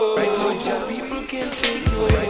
Right now, people can't take no more.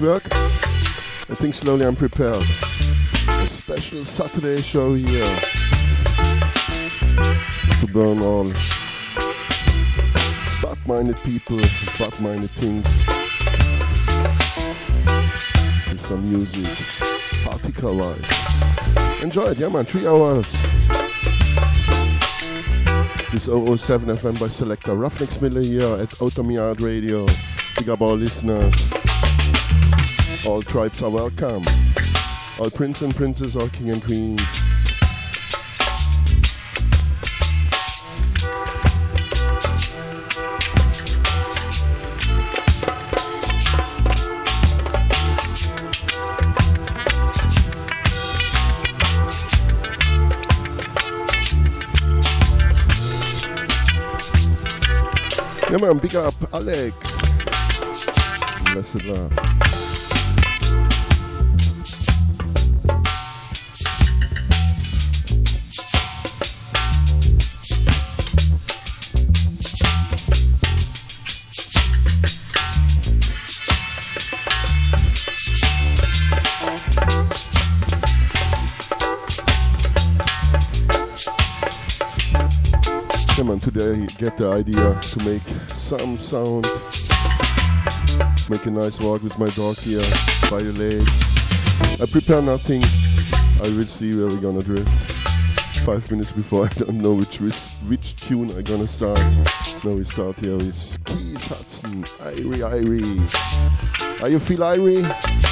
Work. I think slowly I'm prepared. A special Saturday show here to burn all bad-minded people, bad-minded things with some music, particle vibes. Enjoy it, yeah man, three hours. This 007 FM by Selector Ruffneck Smille here at Outta Mi Yard Radio. Big up all listeners. All tribes are welcome. All prince and princess, all king and queens. Yeah man, big up Alex. Blessed love. Get the idea to make some sound make a nice walk with my dog here by the lake. I prepare nothing. I will see where we're gonna drift. Five minutes before I don't know which which, tune I'm gonna start. Now we start here with Keith Hudson, Irie Irie. Are you feel Irie?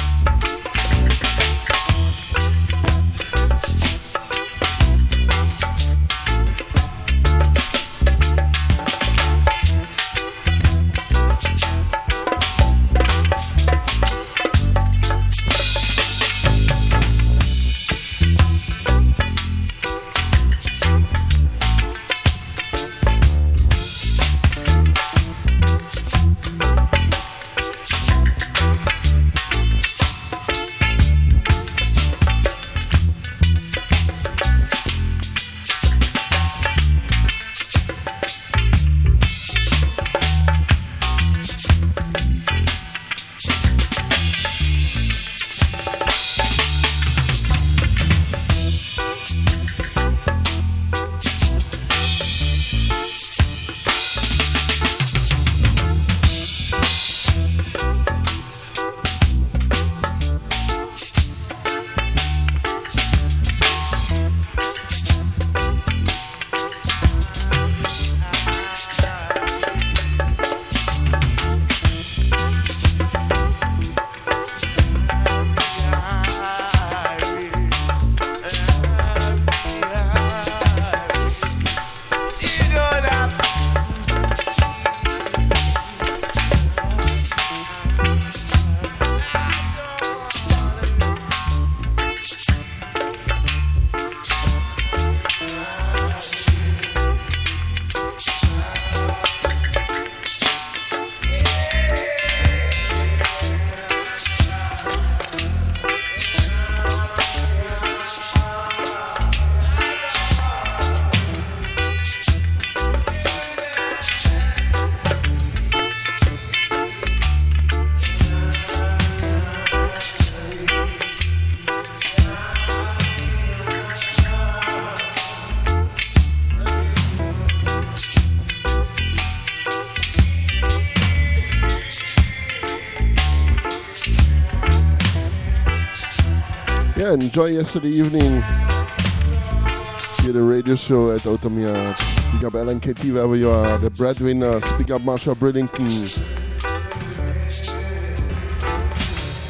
Enjoy yesterday evening. Here the radio show at Outta Mi Yard. Speak up LNKT wherever you are. The breadwinner. Speak up Marsha Bridlington.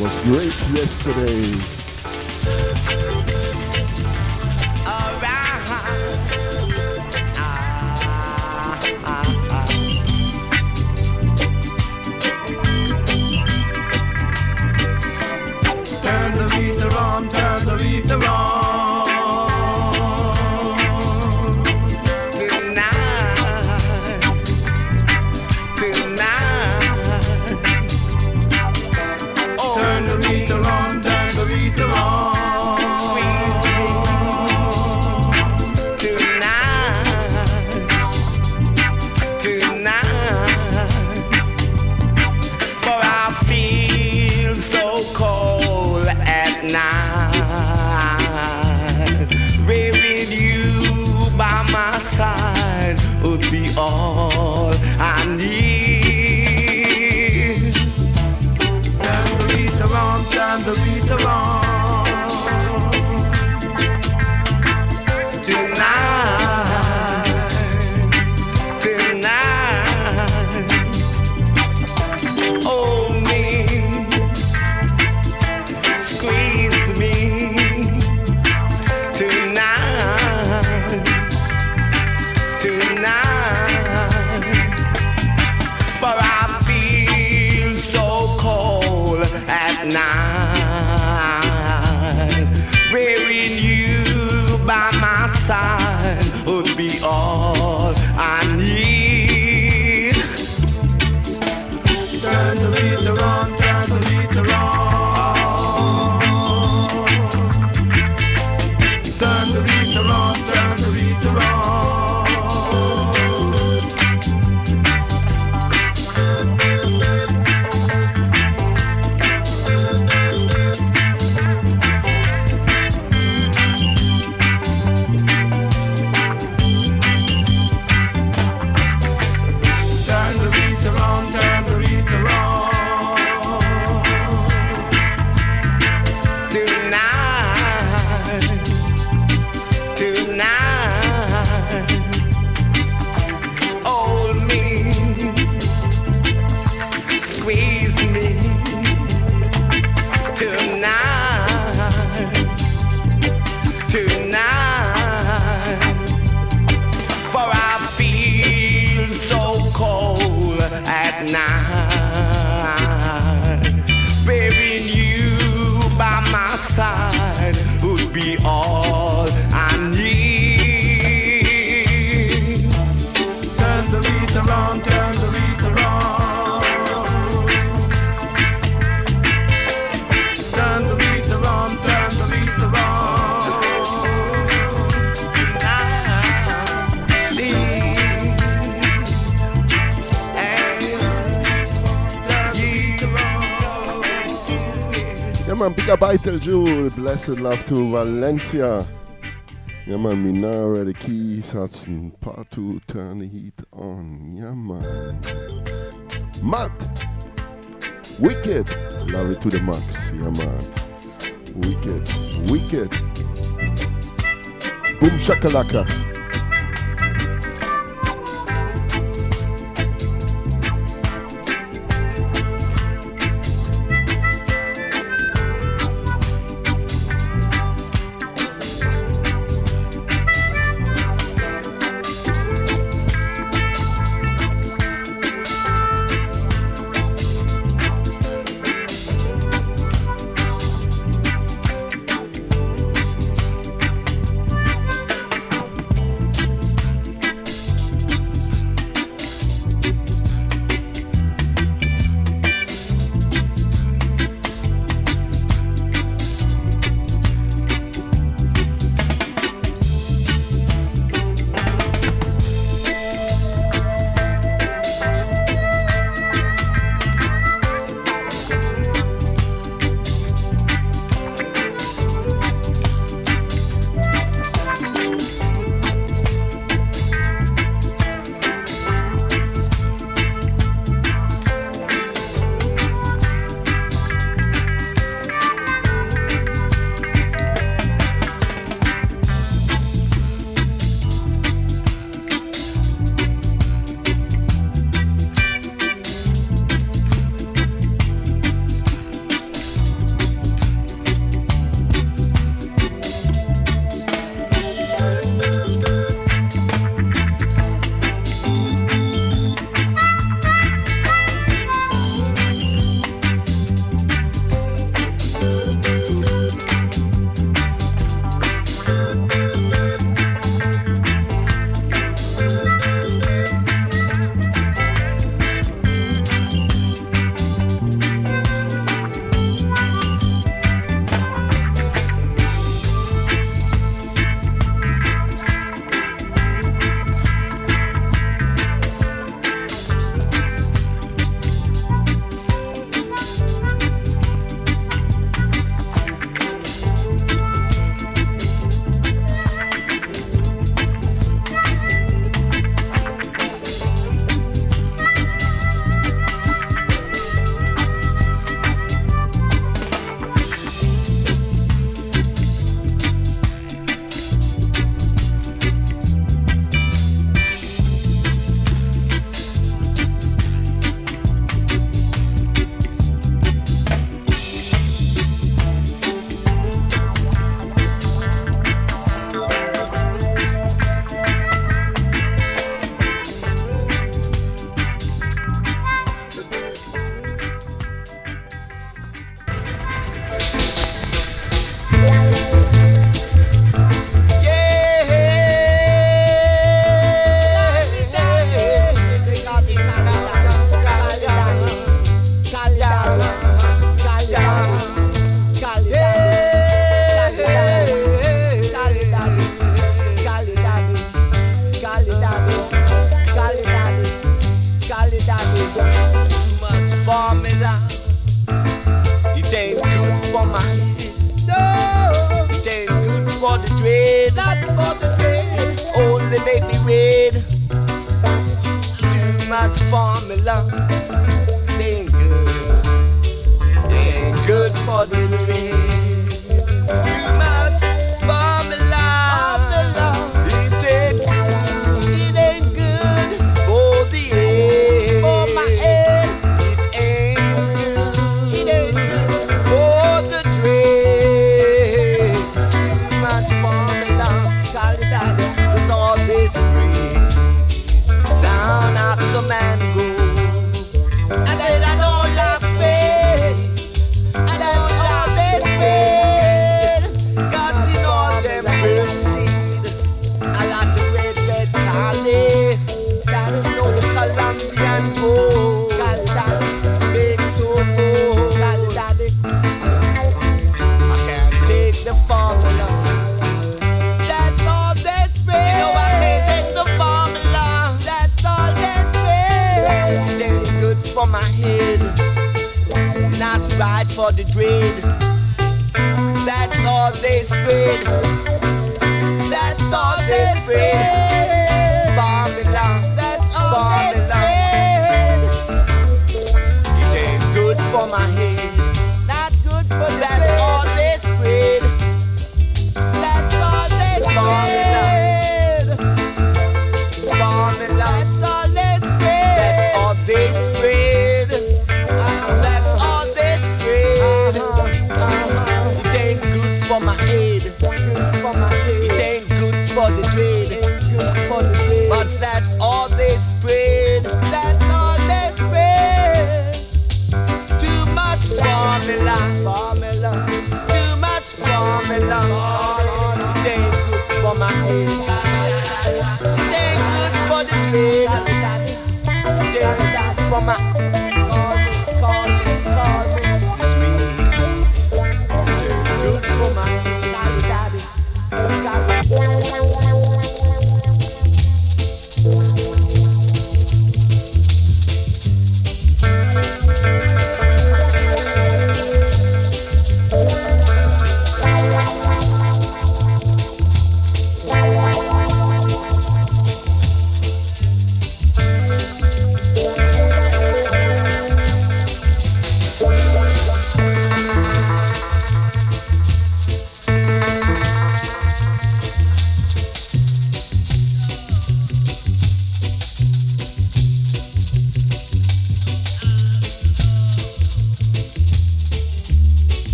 Was great yesterday. Blessed love to Valencia. Yeah man, me now ready Keith, Hudson, part two, turn the heat on. Yeah man. Mad. Wicked. Love it to the max. Yeah man. Wicked. Wicked. Boom shakalaka.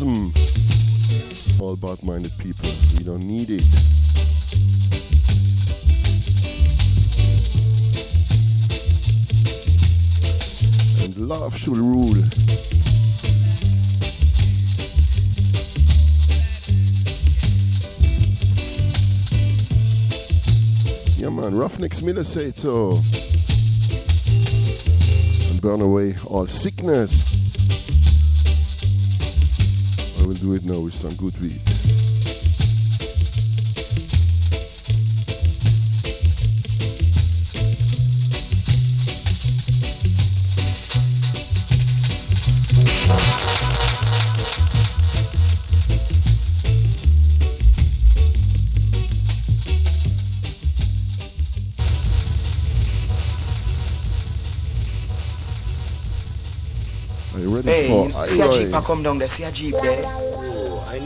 Buddhism. All bad minded people, we don't need it. And love should rule. Yeah, man, Ruffneck Smille say so. And burn away all sickness. with some good weed. Are you ready hey, for? See a jeep, I come down there. See a jeep there.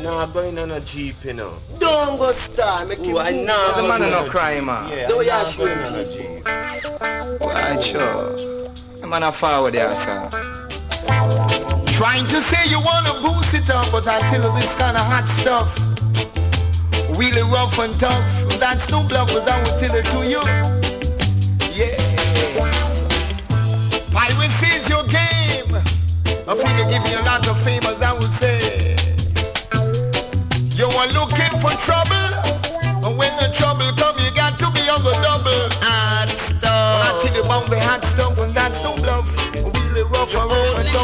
Nah, going on a jeep, you know. Don't go star, make Ooh, him move. The man no, not crying man. No ah. Though nah, I'm on a jeep. Why, sure. The man a forward there, sir. Trying to say you wanna boost it up, but I tell you this kind of hot stuff. Really rough and tough. That's no bluff, cause I will tell it to you. Yeah. Piracy's your game. I feel you give you a lot of fame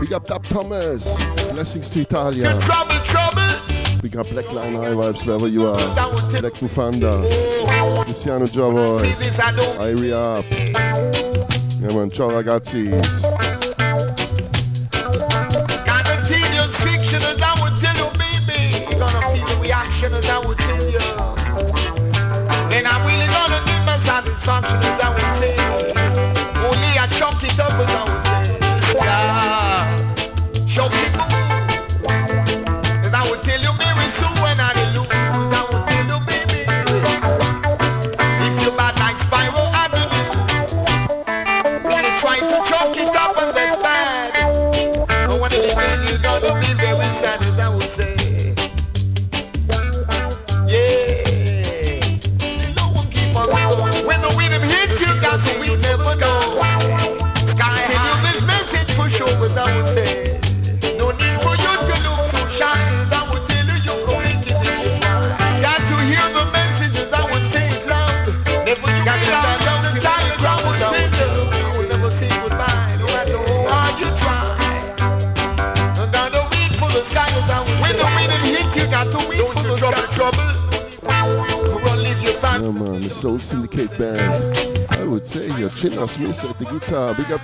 big up Dub Thomas. Blessings to Italia. Trouble, trouble. Big up Black Line High Vibes, wherever you are. Black Bufanda. Oh. Luciano Javoy. Irie Up. Yeah man, ciao ragazzi.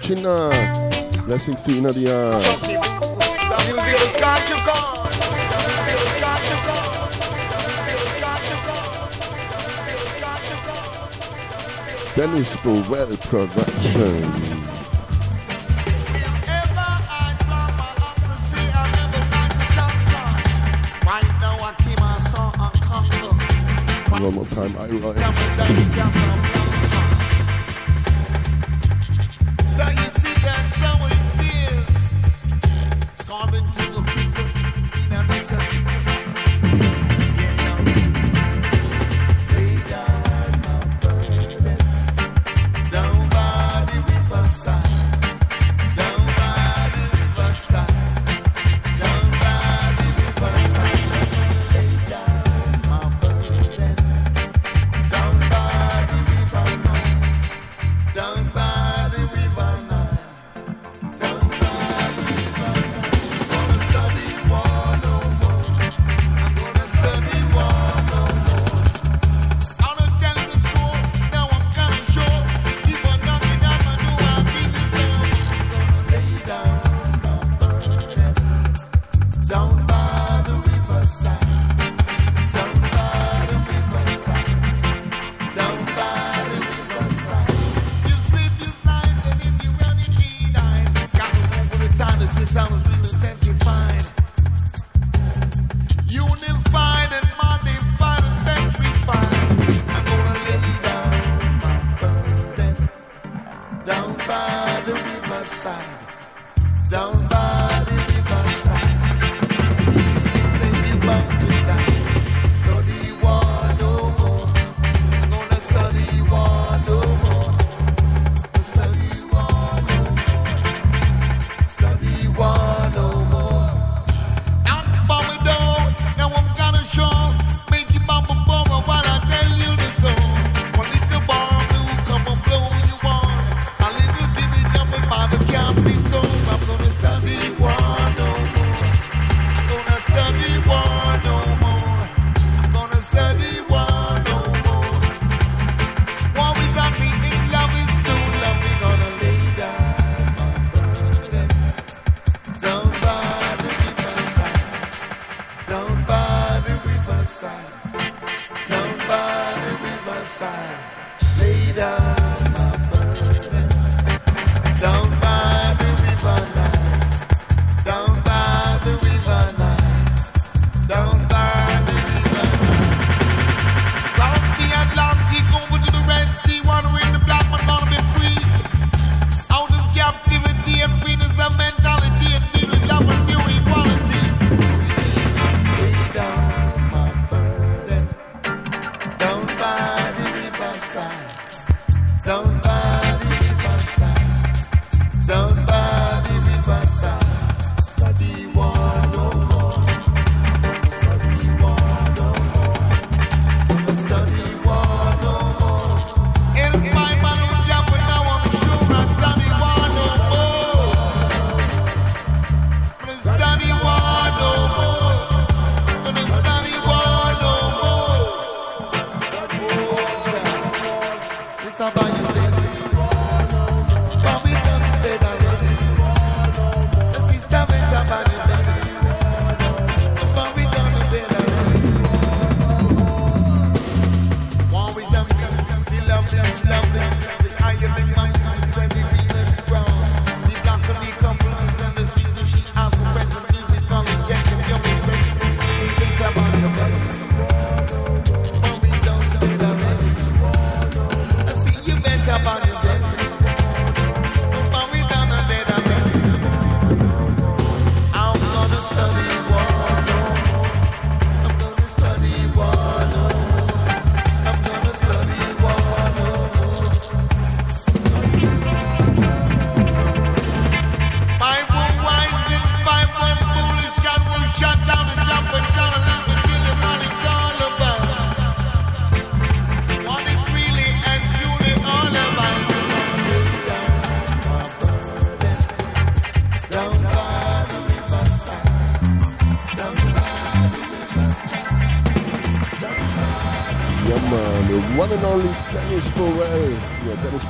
China. Uh, blessings to you, Nadia. Uh, Dennis Bovell Production. One more time, I write.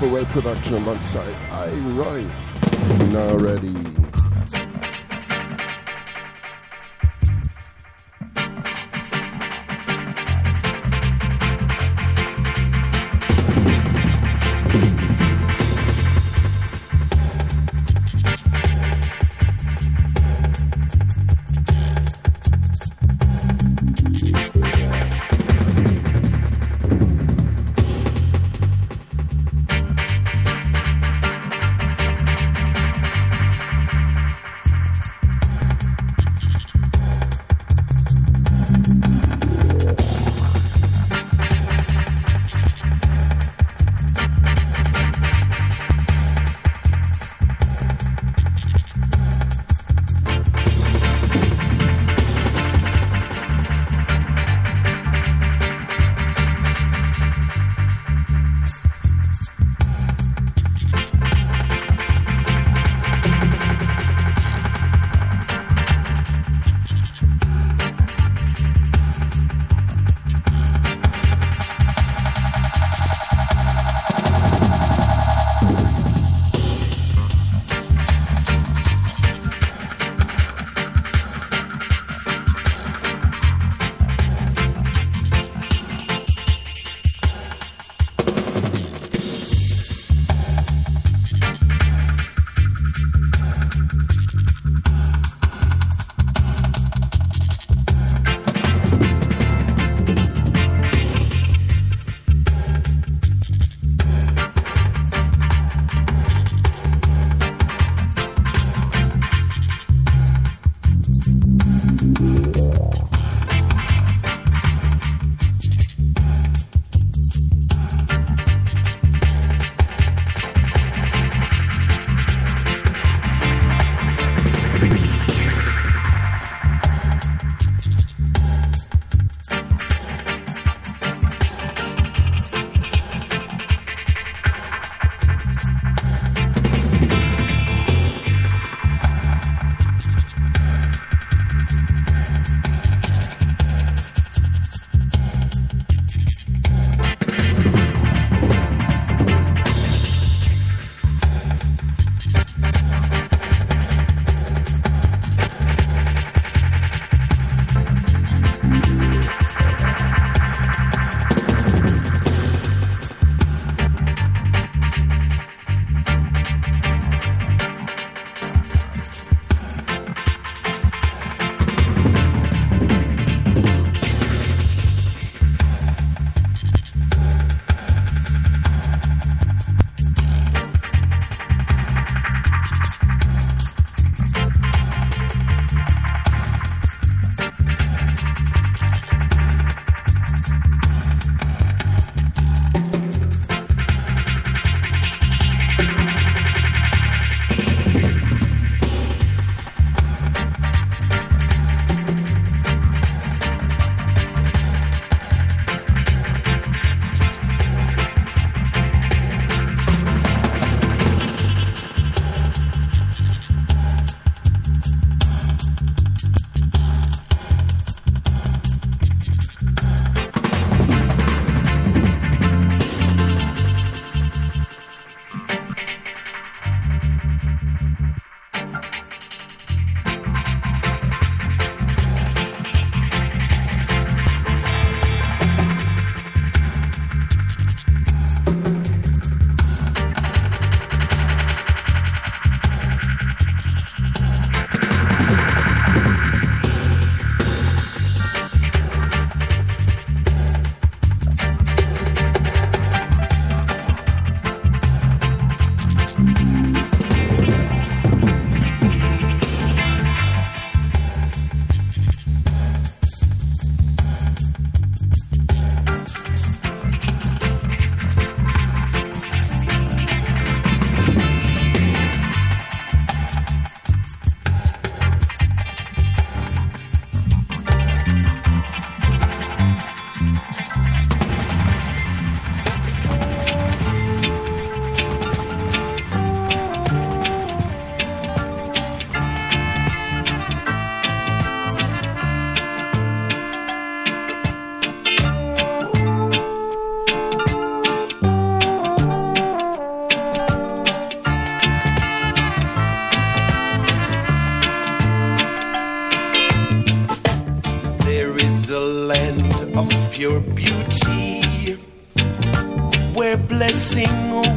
Bovell production alongside I Roy.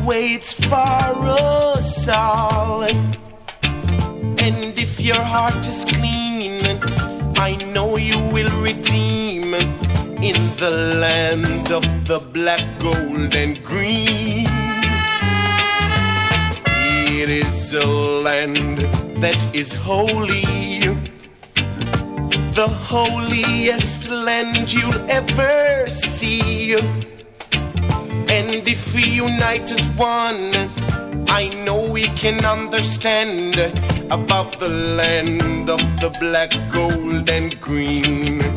waits for us all. And if your heart is clean, I know you will redeem in the land of the black, gold, and green. It is a land that is holy, the holiest land you'll ever see unite as one. I know we can understand about the land of the black, gold, and green.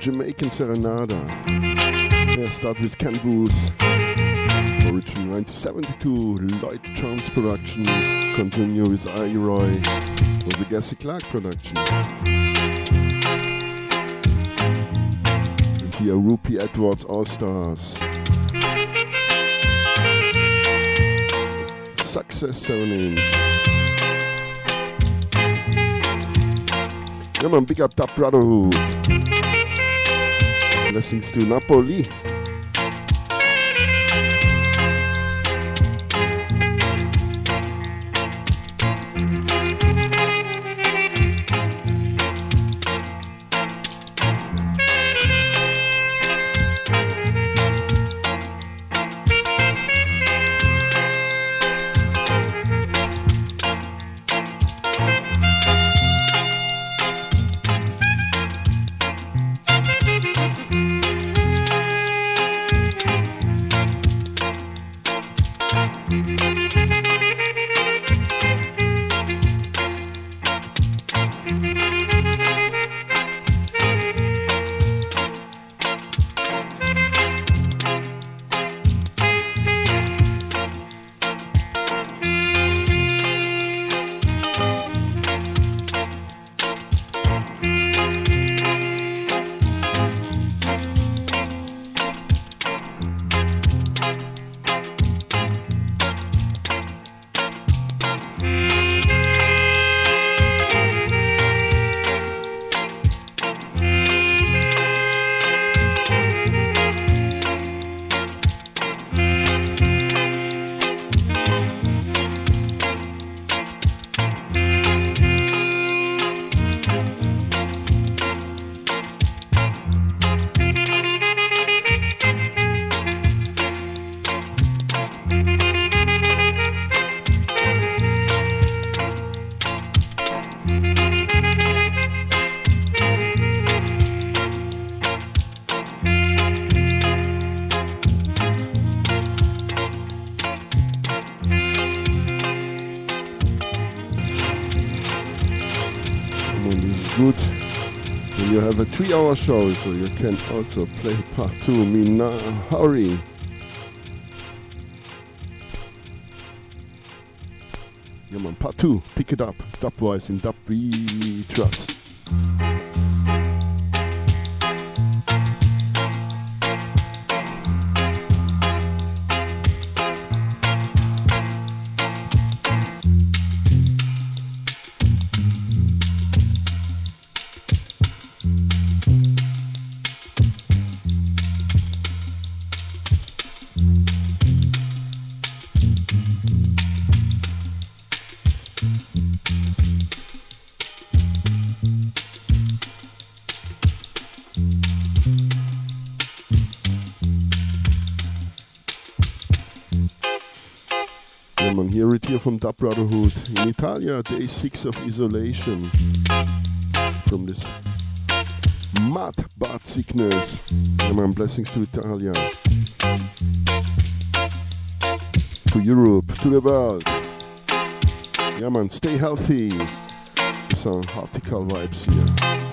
Jamaican Serenada. Yeah, start with Ken Boothe. Origin 1972, Lloyd Jones production. Continue with I-Roy. Was a Gussie Clarke production. And here, Rupie Edwards All Stars. Success 7 inch. Yeah, man, big up Top Brotherhood. Blessings to Napoli. Three hour show, so you can also play part two. Me now, hurry. Yeah, man, part two. Pick it up. Dub voice in Dub we trust. Brotherhood. In Italia, day six of isolation from this mad bad sickness. My blessings to Italia, to Europe, to the world. Yeah, man, stay healthy. Some Heartical vibes here.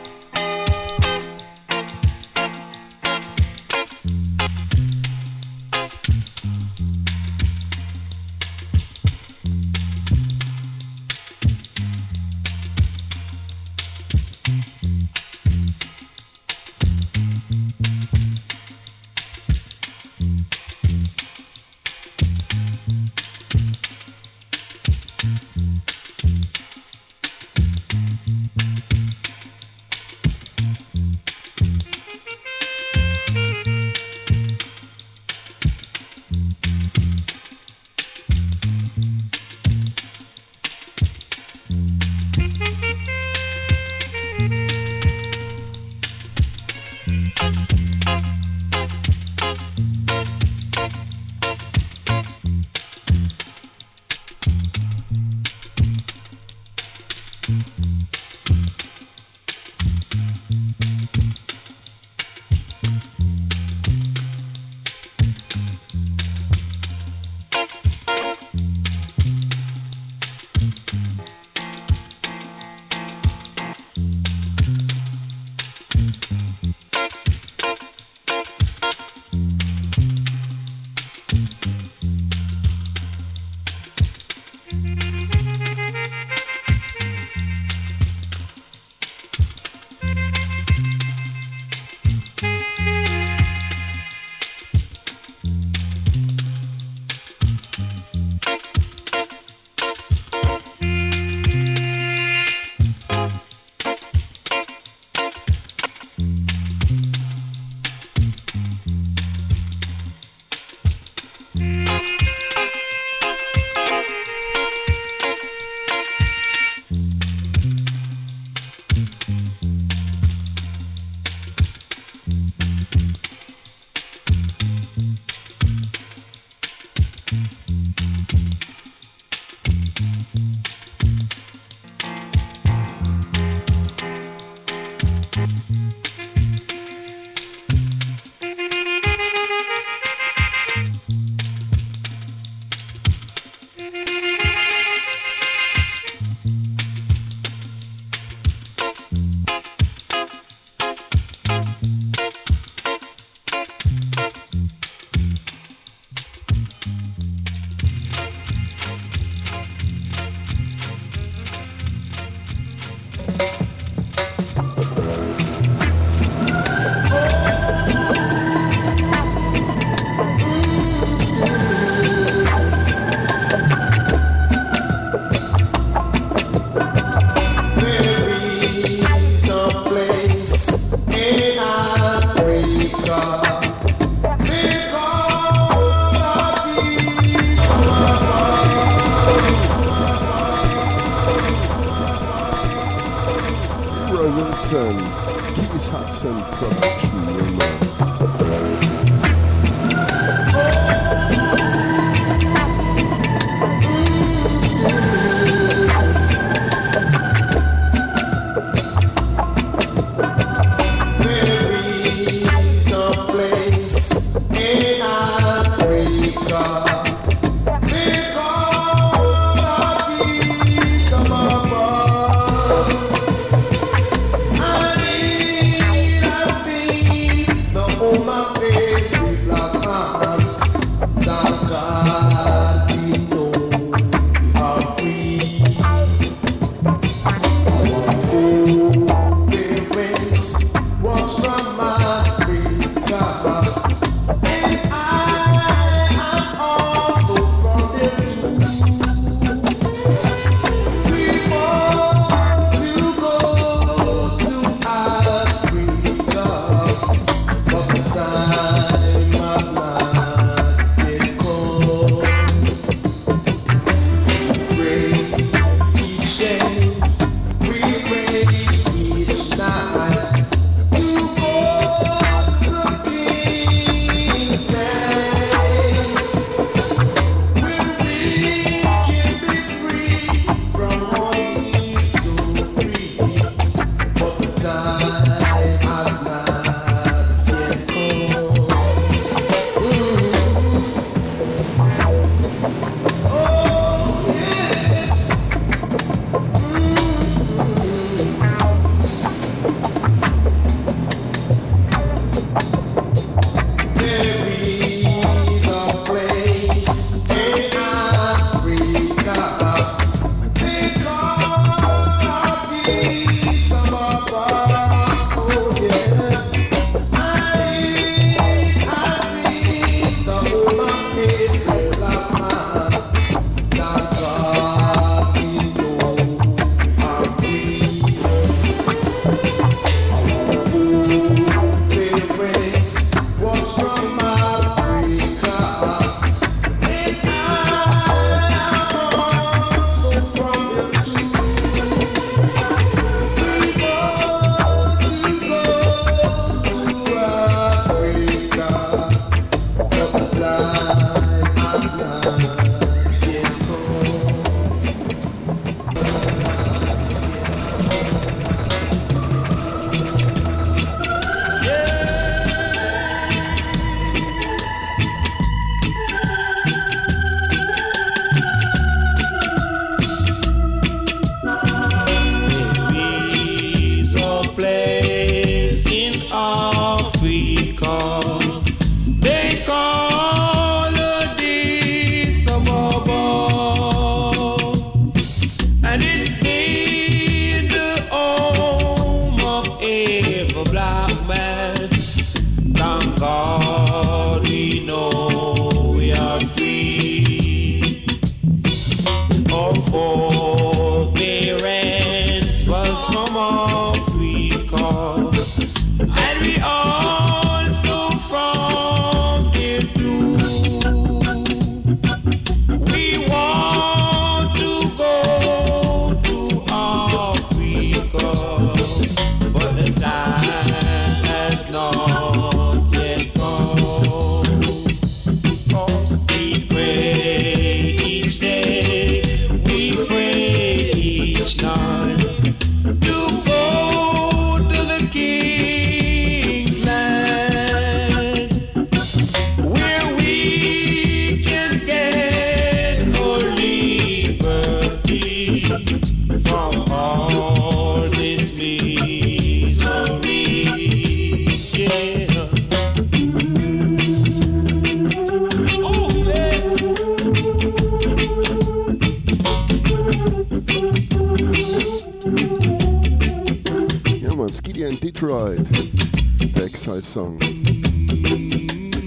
Song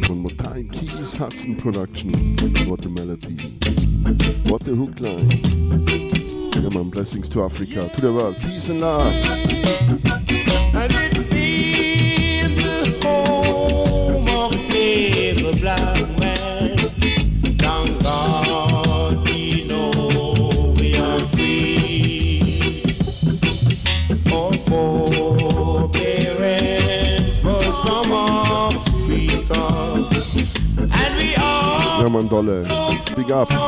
von Time Keith Hudson Production. What a melody. What a hook line. Yeah, man, blessings to Africa, to the world. Peace and love. Dolle. Big up.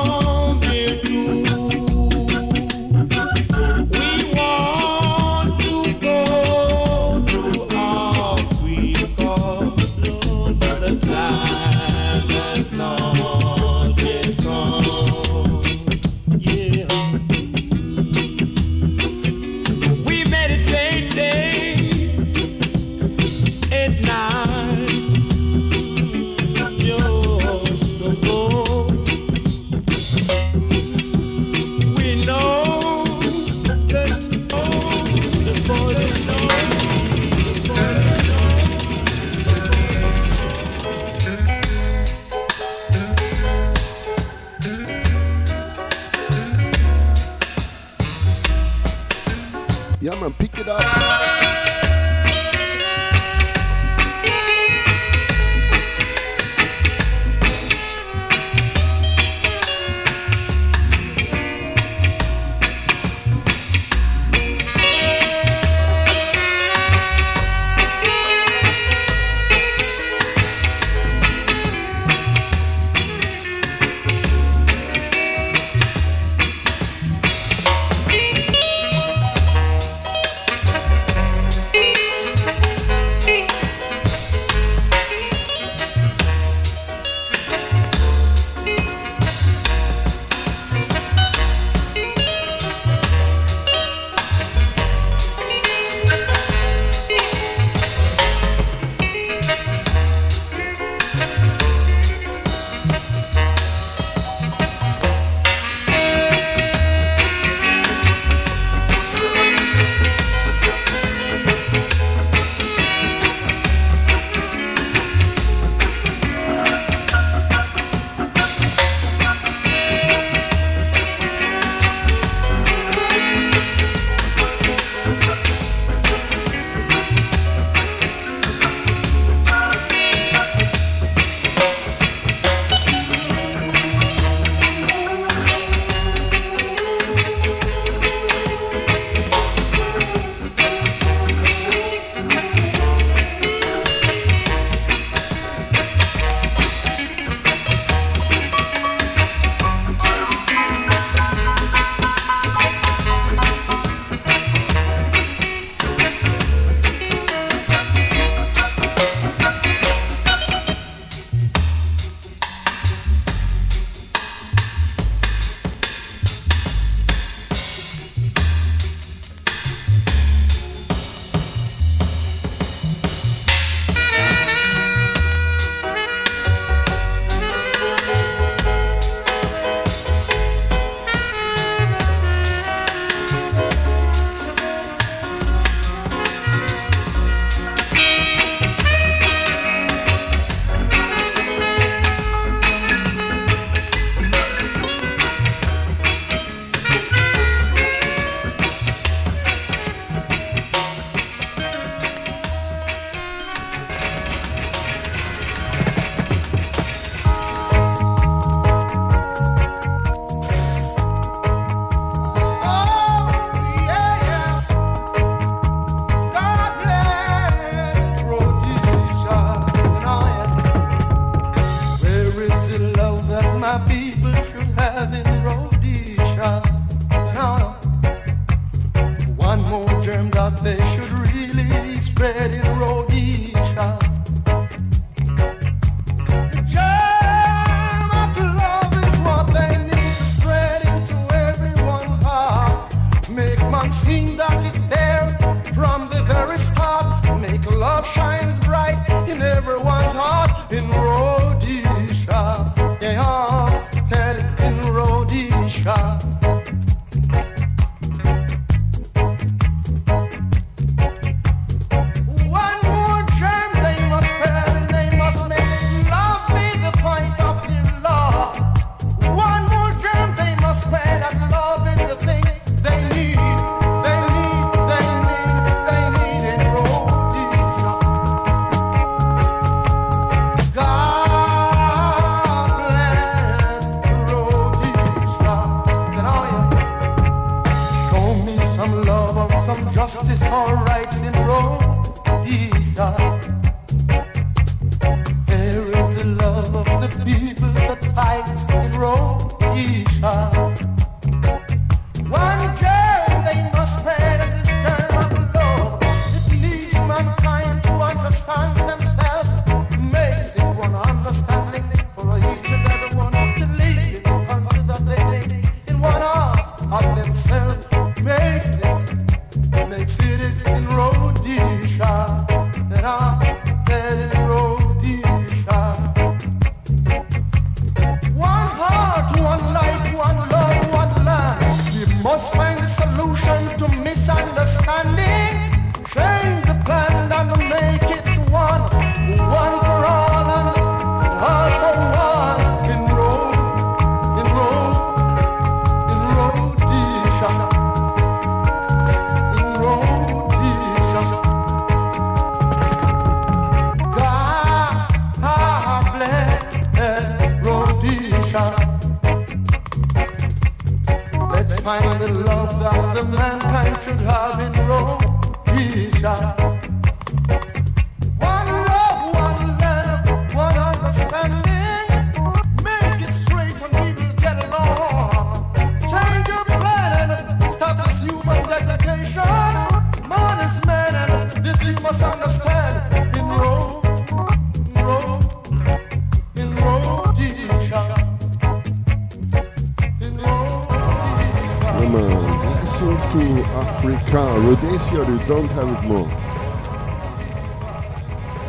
it or they don't have it long.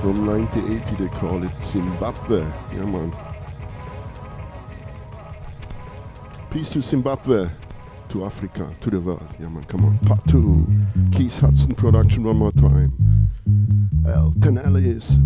From 1980 they call it Zimbabwe. Yeah man. Peace to Zimbabwe, to Africa, to the world. Yeah man, come on. Part 2. Keith Hudson production one more time. El Canales.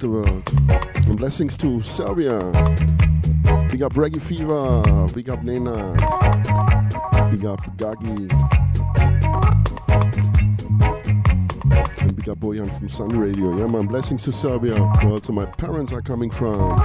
the world. And blessings to Serbia. Big up Reggae Fever. Big up Nena. Big up Gagi. And big up Boyan from Sun Radio. Yeah, man. Blessings to Serbia. Well, to my parents are coming from.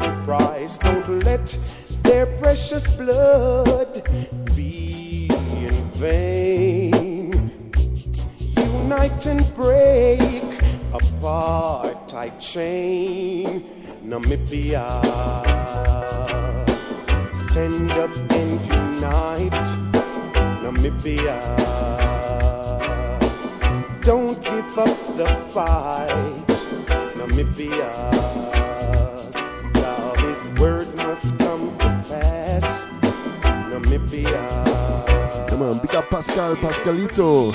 Terrible price. Don't let their precious blood be in vain. Unite and break apartheid chain. Namibia, stand up and unite. Namibia, don't give up the fight. Namibia, words must come to pass. Namibia. Come on, big up Pascal, Pascalito.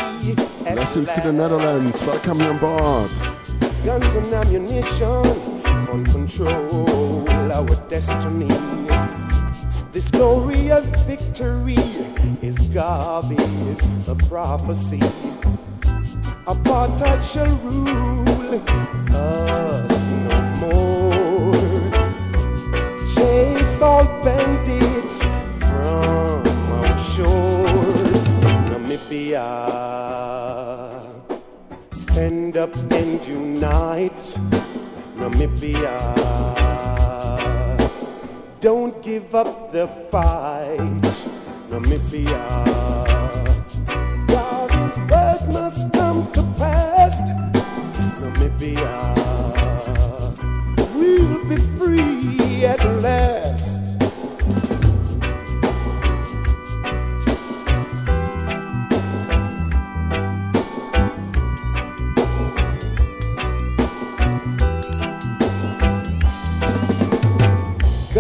Blessings to the Netherlands. Welcome on board. Guns and ammunition on control our destiny. This glorious victory is Garvey's a prophecy. Apartheid shall rule us Chase all bandits from our shores. Namibia, stand up and unite. Namibia, don't give up the fight. Namibia, God's word must come to pass. Namibia, we'll be free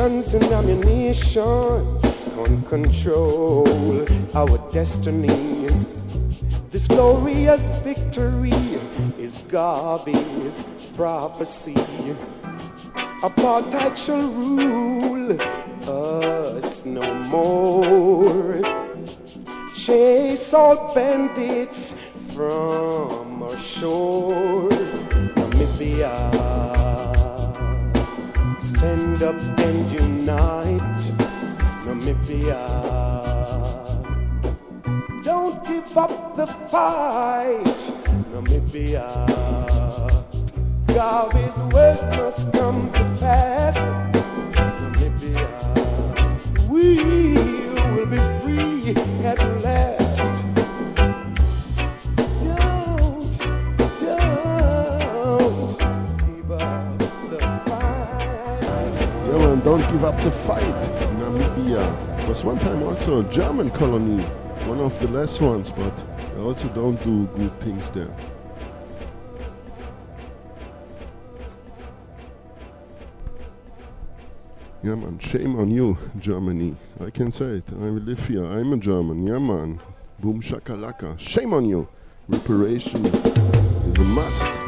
Guns and ammunition can control our destiny. This glorious victory is Garvey's prophecy. Apartheid shall rule us no more. Chase all bandits from our shores. Namibia, stand up and unite. Namibia, don't give up the fight. Namibia, Garvey's word must come to pass. Namibia, we will be free at last. Don't give up the fight. Namibia was one time also a German colony, one of the last ones, but they also don't do good things there. Yeah, man, shame on you, Germany. I can say it. I live here. I'm a German. Yeah, man. Boom shakalaka. Shame on you. Reparation is a must.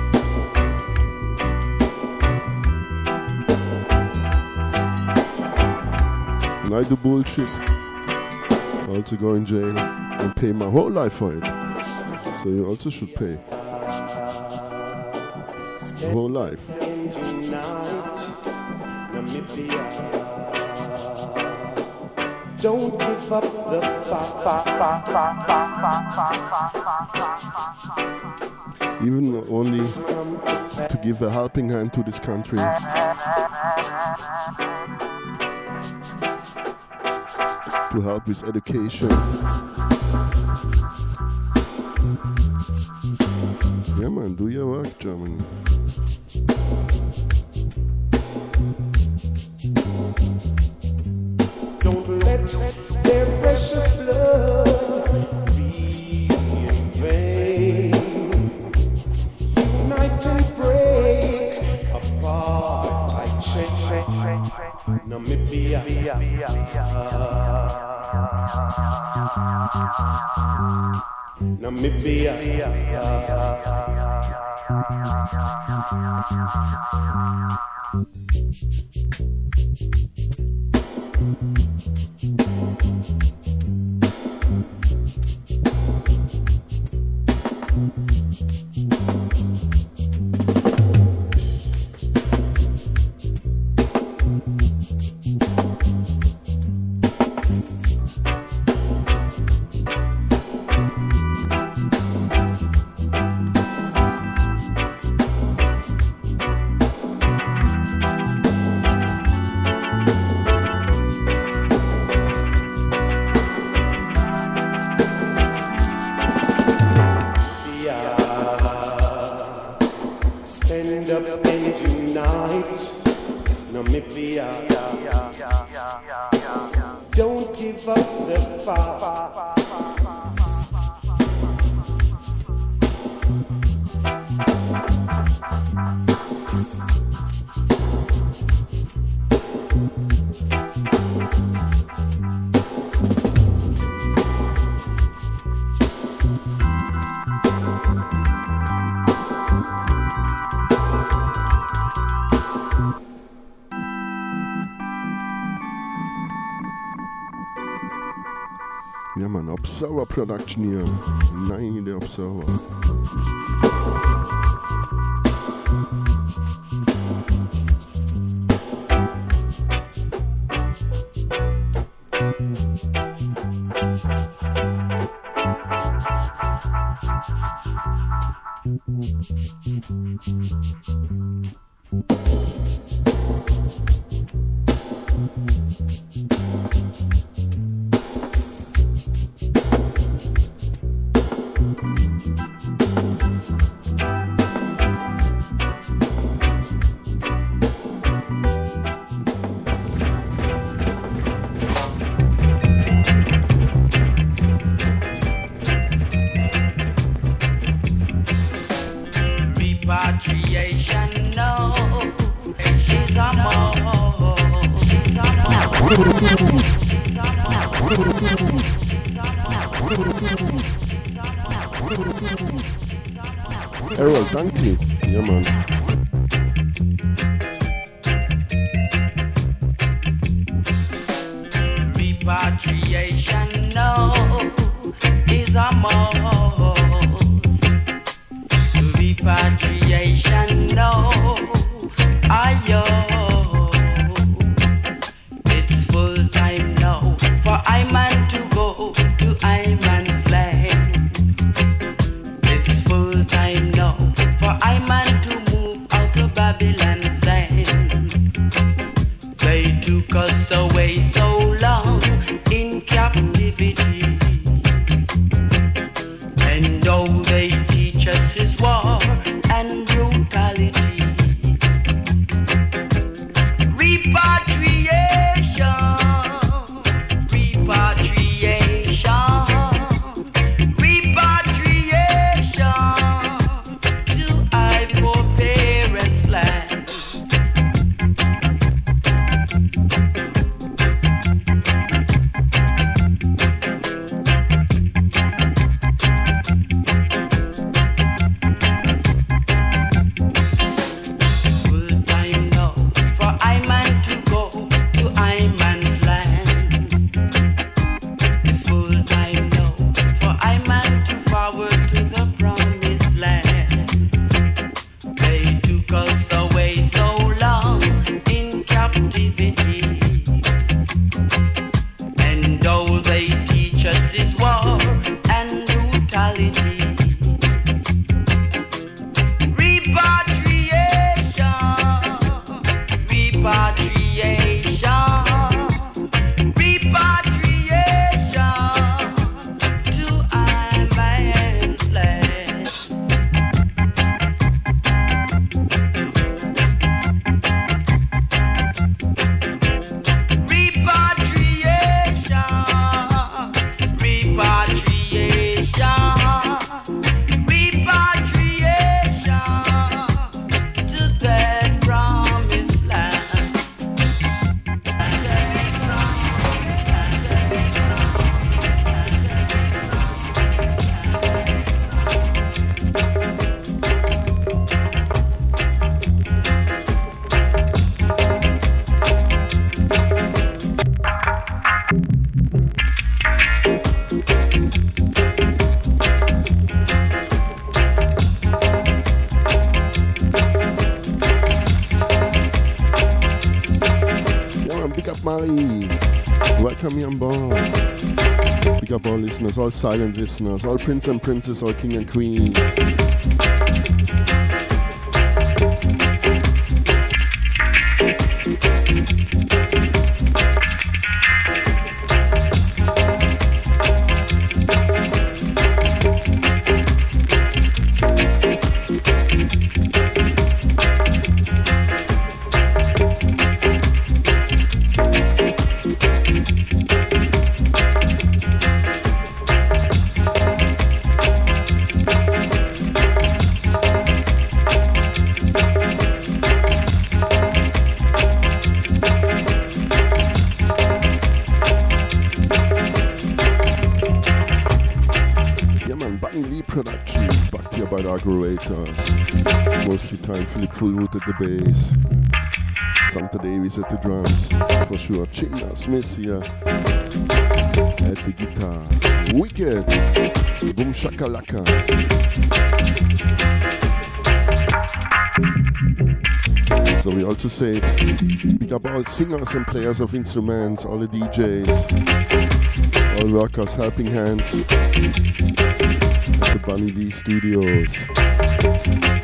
And I do bullshit. I also go in jail and pay my whole life for it. So you also should pay. The whole life. and unite, Namibia. Don't give up the fight. Even only to give a helping hand to this country. To help with education. Yeah, man, do your work, Germany. Don't let their precious blood Namibia. Namibia. Namibia. Our production here. Nine of Sour. Welcome, Yambo. Pick up all listeners, all silent listeners, all prince and princess, all king and queens. Philip Fullwood at the bass. Santa Davis at the drums. For sure, Chinna Smith here at the guitar. Wicked! Boom shakalaka. So we also say big up all singers and players of instruments, all the DJs, all workers, helping hands at the Bunny D Studios.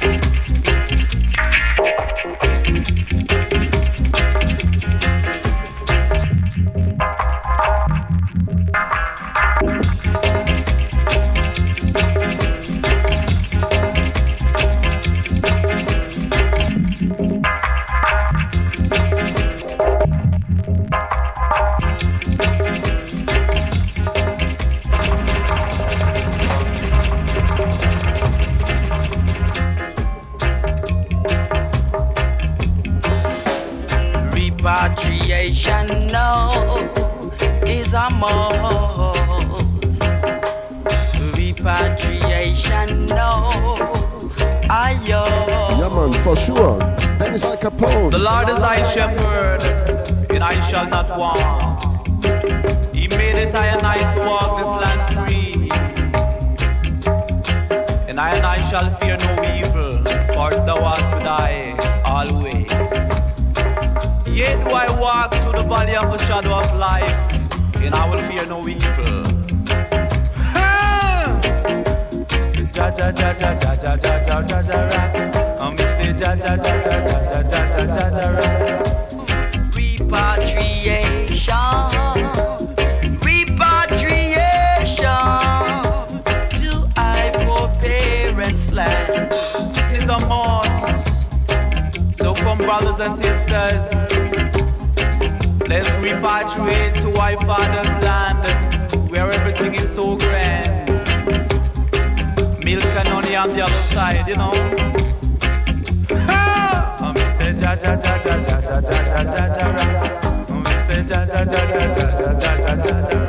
For thou art with I always. Yet do I walk through the valley of the shadow of life, and I will fear no evil. Ja ja ja ja ja ja ja ja ja ja. Um, say ja ja ja ja ja ja ja ja ja ja brothers and sisters, let's repatriate to our father's land, where everything is so grand. Milk and honey on the other side, you know. Ha! Um, say ja ja ja ja ja ja ja ja ja ja ra. Um, say ja ja ja ja ja ja ja ja. Ja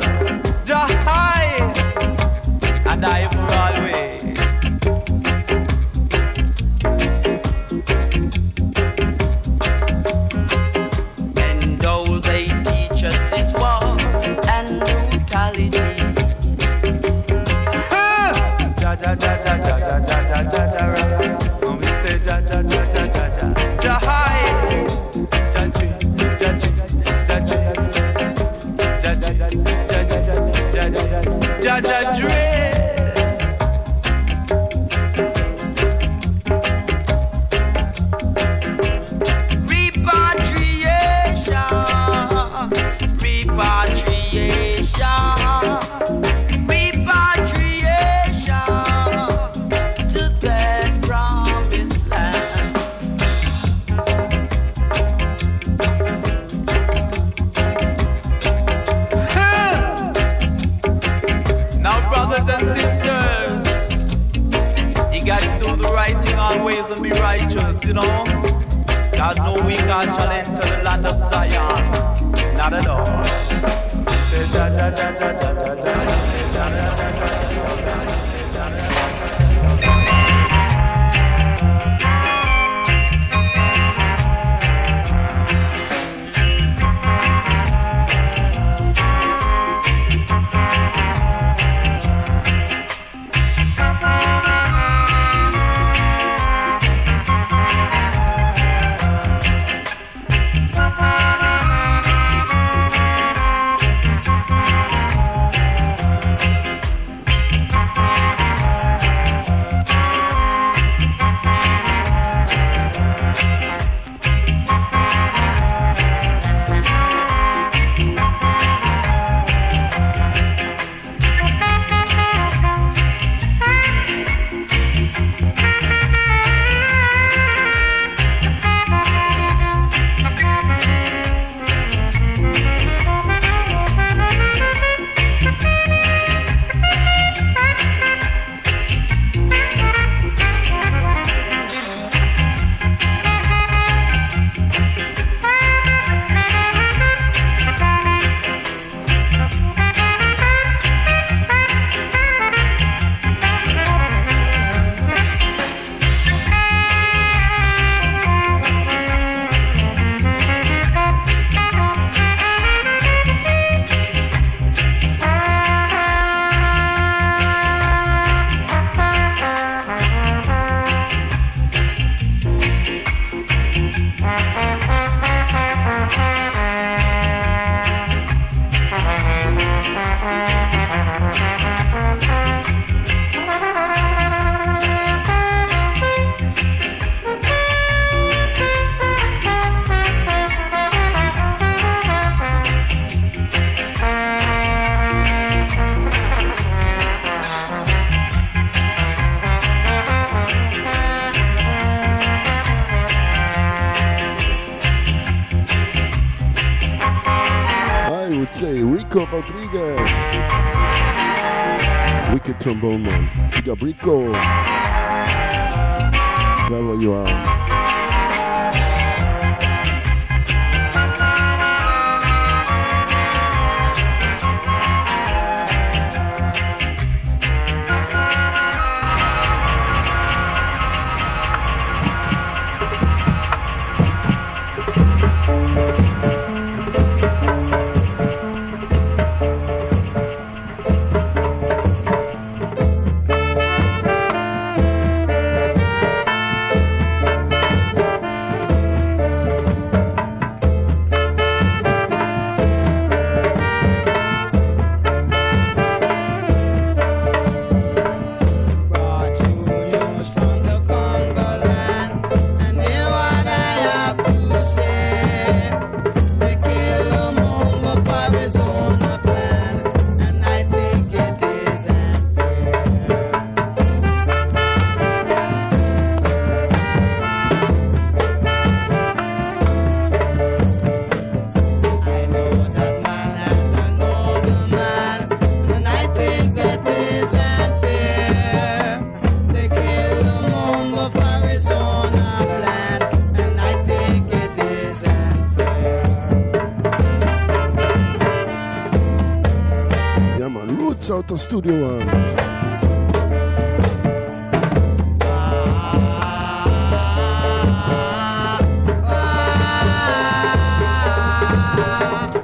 Roots out of Studio One.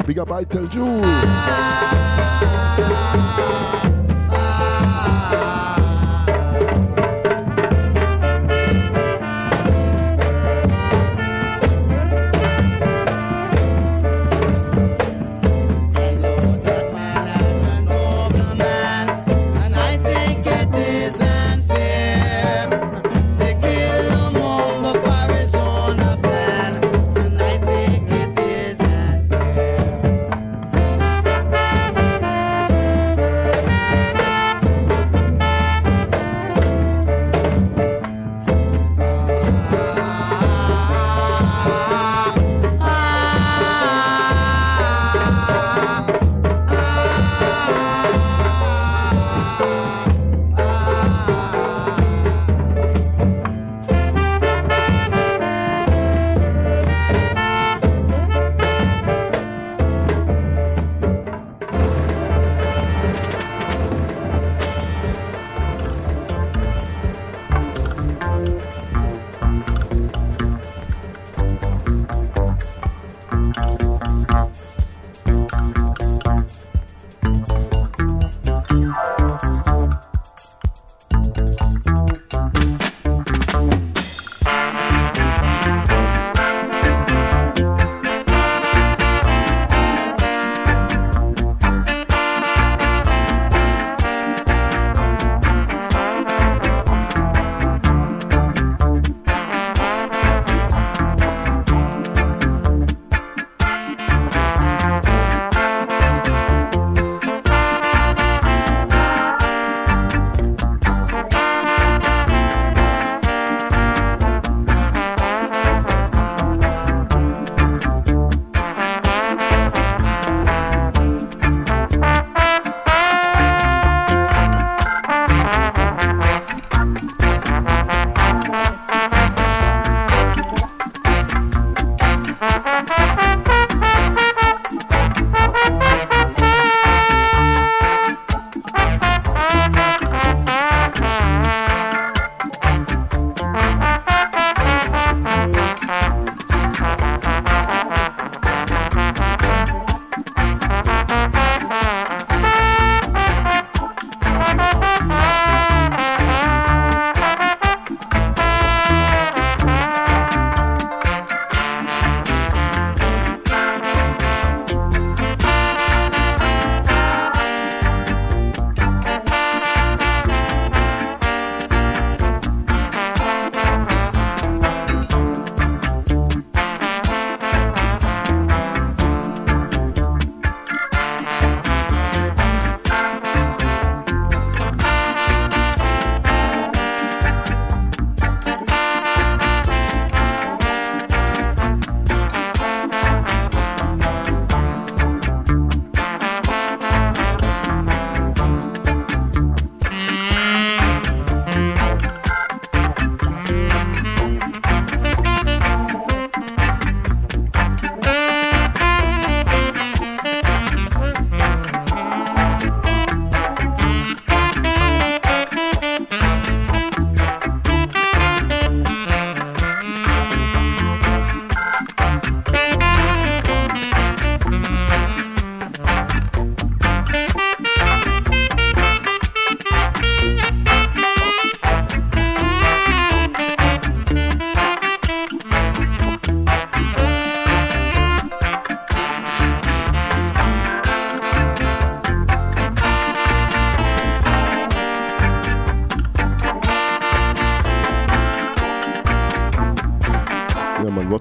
Big up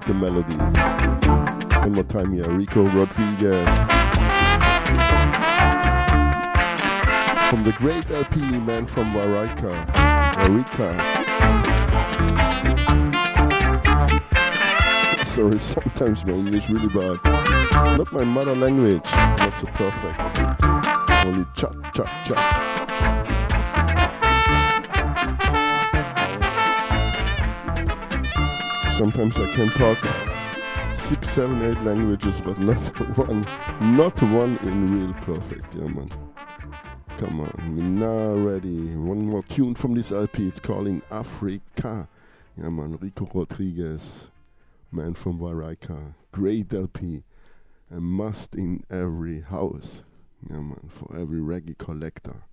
a melody. One more time here, Rico Rodriguez. From the great LP man from Wareika. Wareika. Sorry, sometimes my English really bad. Not my mother language, not so perfect. Only chat, chat, chat. Sometimes I can talk six, seven, eight languages, but not one, not one in real perfect. Yeah, man. Come on, we're now ready. One more tune from this LP. It's calling Africa. Yeah, man. Rico Rodriguez, man from Wareika. Great LP. A must in every house. Yeah, man. For every reggae collector.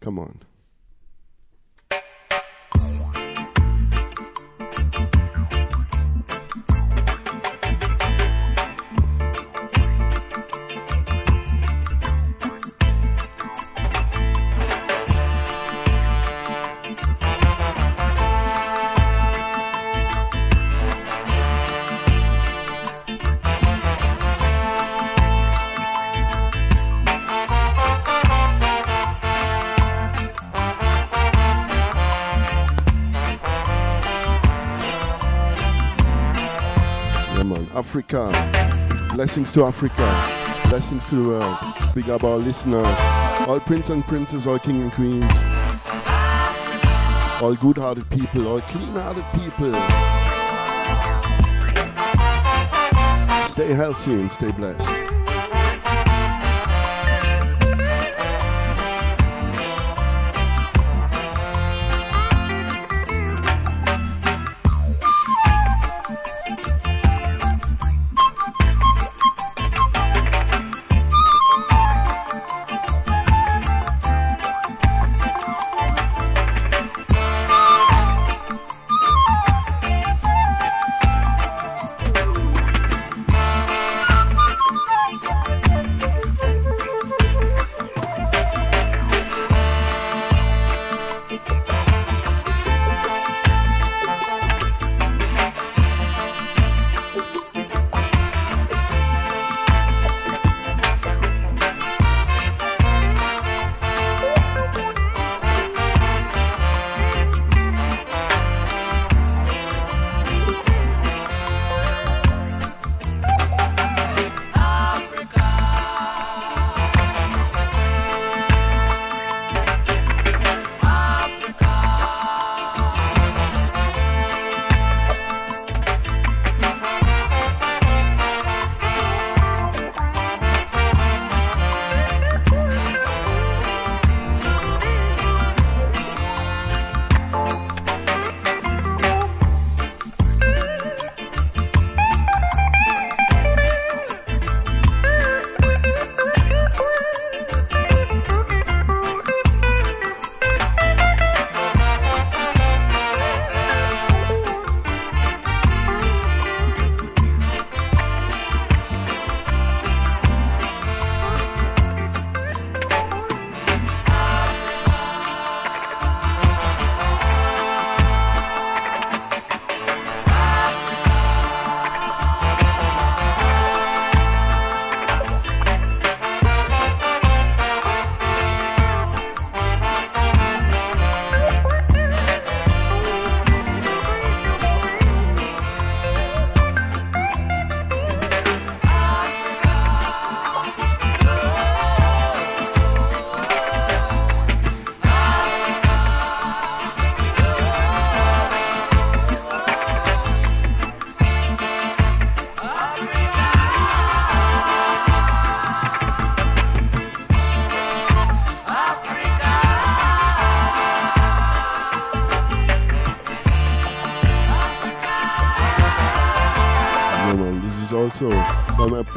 Come on. Africa. Blessings to Africa. Blessings to the world. Big up our listeners. All prince and princess, all king and queens. All good hearted people, all clean hearted people. Stay healthy and stay blessed.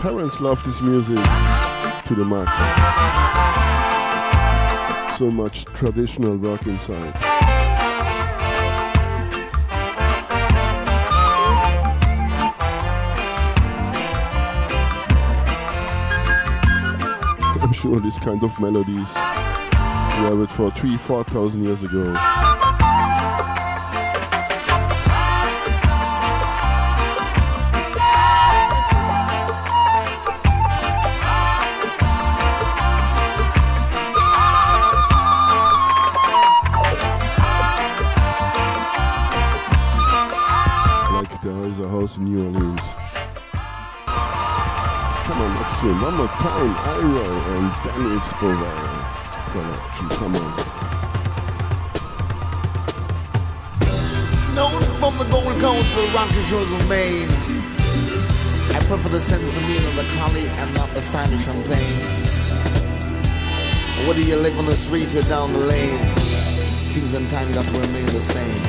Parents love this music to the max. So much traditional work inside. I'm sure this kind of melodies were for three, four thousand years ago. Tune. One more time. Ira and. Production. Come on. Known from the Gold Coast to the Rocky Shores of Maine. I prefer the sense of the collie and not the sign of champagne. Whether you live on the street or down the lane, things and time got to remain the same.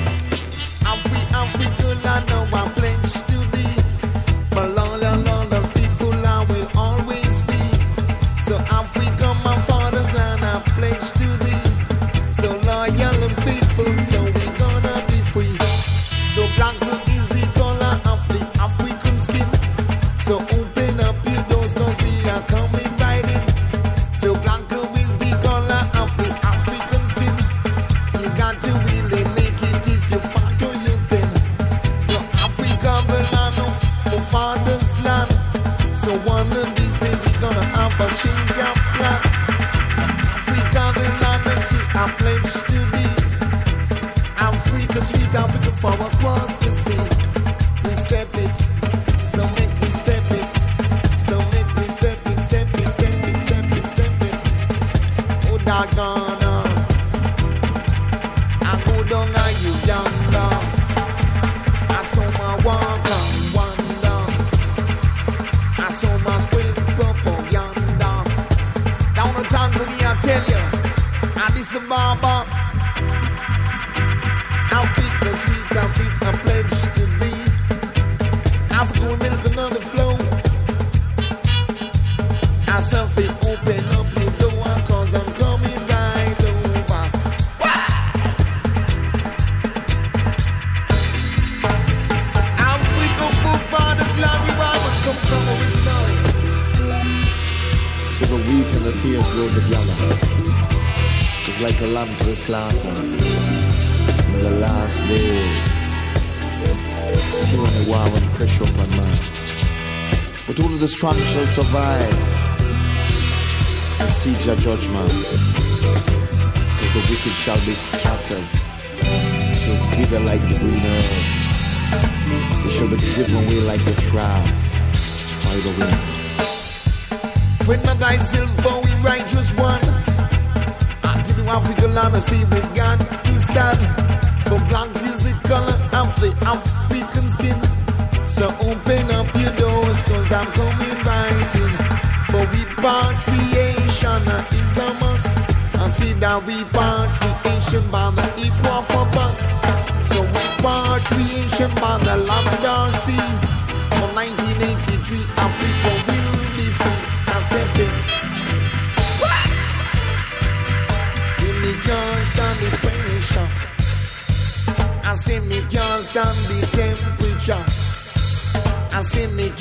Afri, Africa, I know I slaughter in the last days. Tyranny, war, and pressure upon man. But only the strong shall survive. The siege of judgment. Because the wicked shall be scattered. Shall wither like the green herb. They shall be driven away like the drought by the wind. Friend of thyself, for we righteous one. African land, I see we got to stand. For black is the color of the African skin. So open up your doors, cause I'm coming right in. For repatriation is a must. I see that repatriation by the equal for bus. So repatriation by the Labrador Sea. For 1983,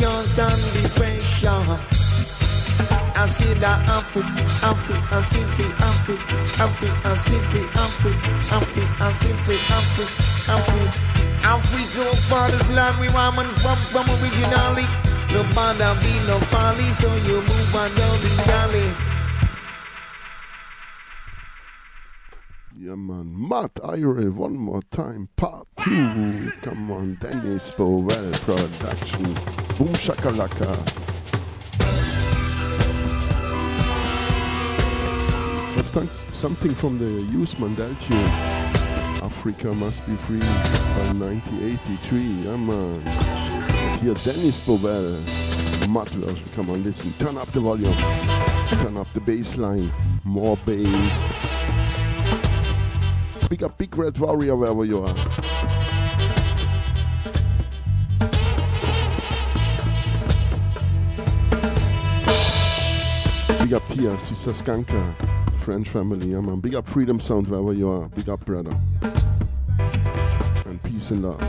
can't stand the pressure. I see that Afri, Afri, I see fi, Afri, Afri, I see fi, Afri, Afri, I see fi, Afri, Afri. Africa, father's land, we woman from, from originally. No bother be no folly, so you move on down the alley. Yeah, man. Matt Ira, one more time. Part two. Come on, Dennis production. Boom shakalaka. That's something from the Use Mundell tune. Africa must be free by 1983. Yeah, uh, man. Here, Dennis. Matt version. Come on, listen. Turn up the volume. Turn up the bass line. More bass. Big up Big Red Warrior wherever you are. Tia, Sister Skanka, French family, yeah man. Big up Freedom Sound wherever you are. Big up brother. And peace and love.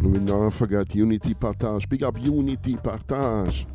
And we never forget Unity Partage. Big up Unity Partage.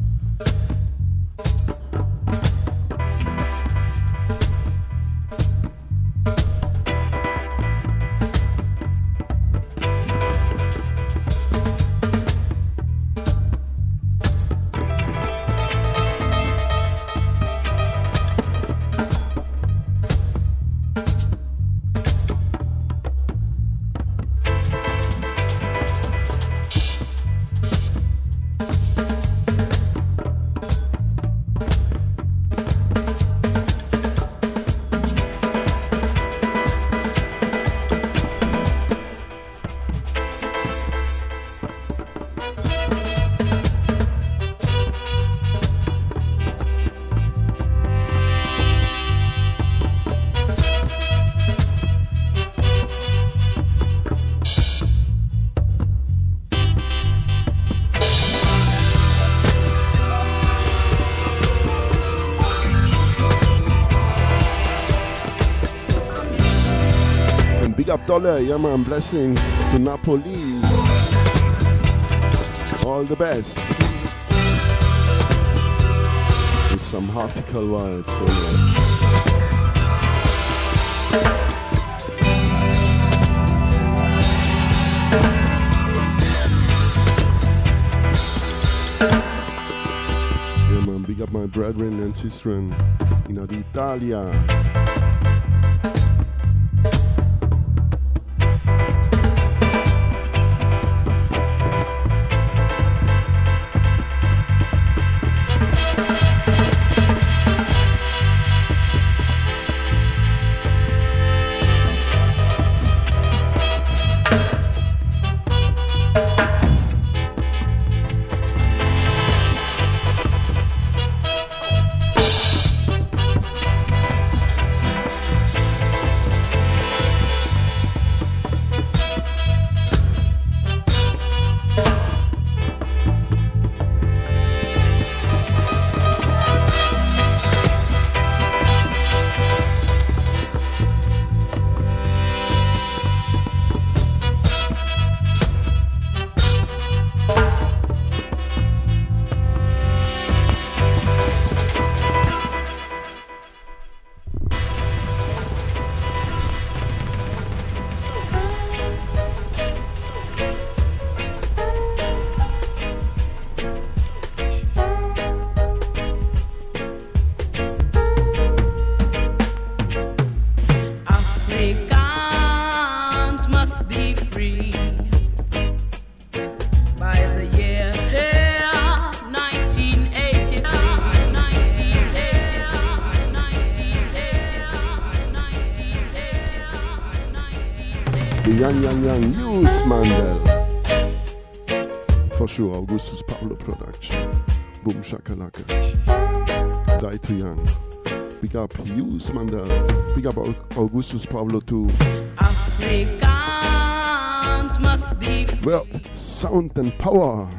Up Dollar, yeah man, blessings to Napoli. All the best. With some heartical vibes. So big up my brethren and sistren in Italia. Boom Die Too Young. Big up Hughes Mundell. Big up Augustus Pablo too. Africans must be free. Well, sound and power.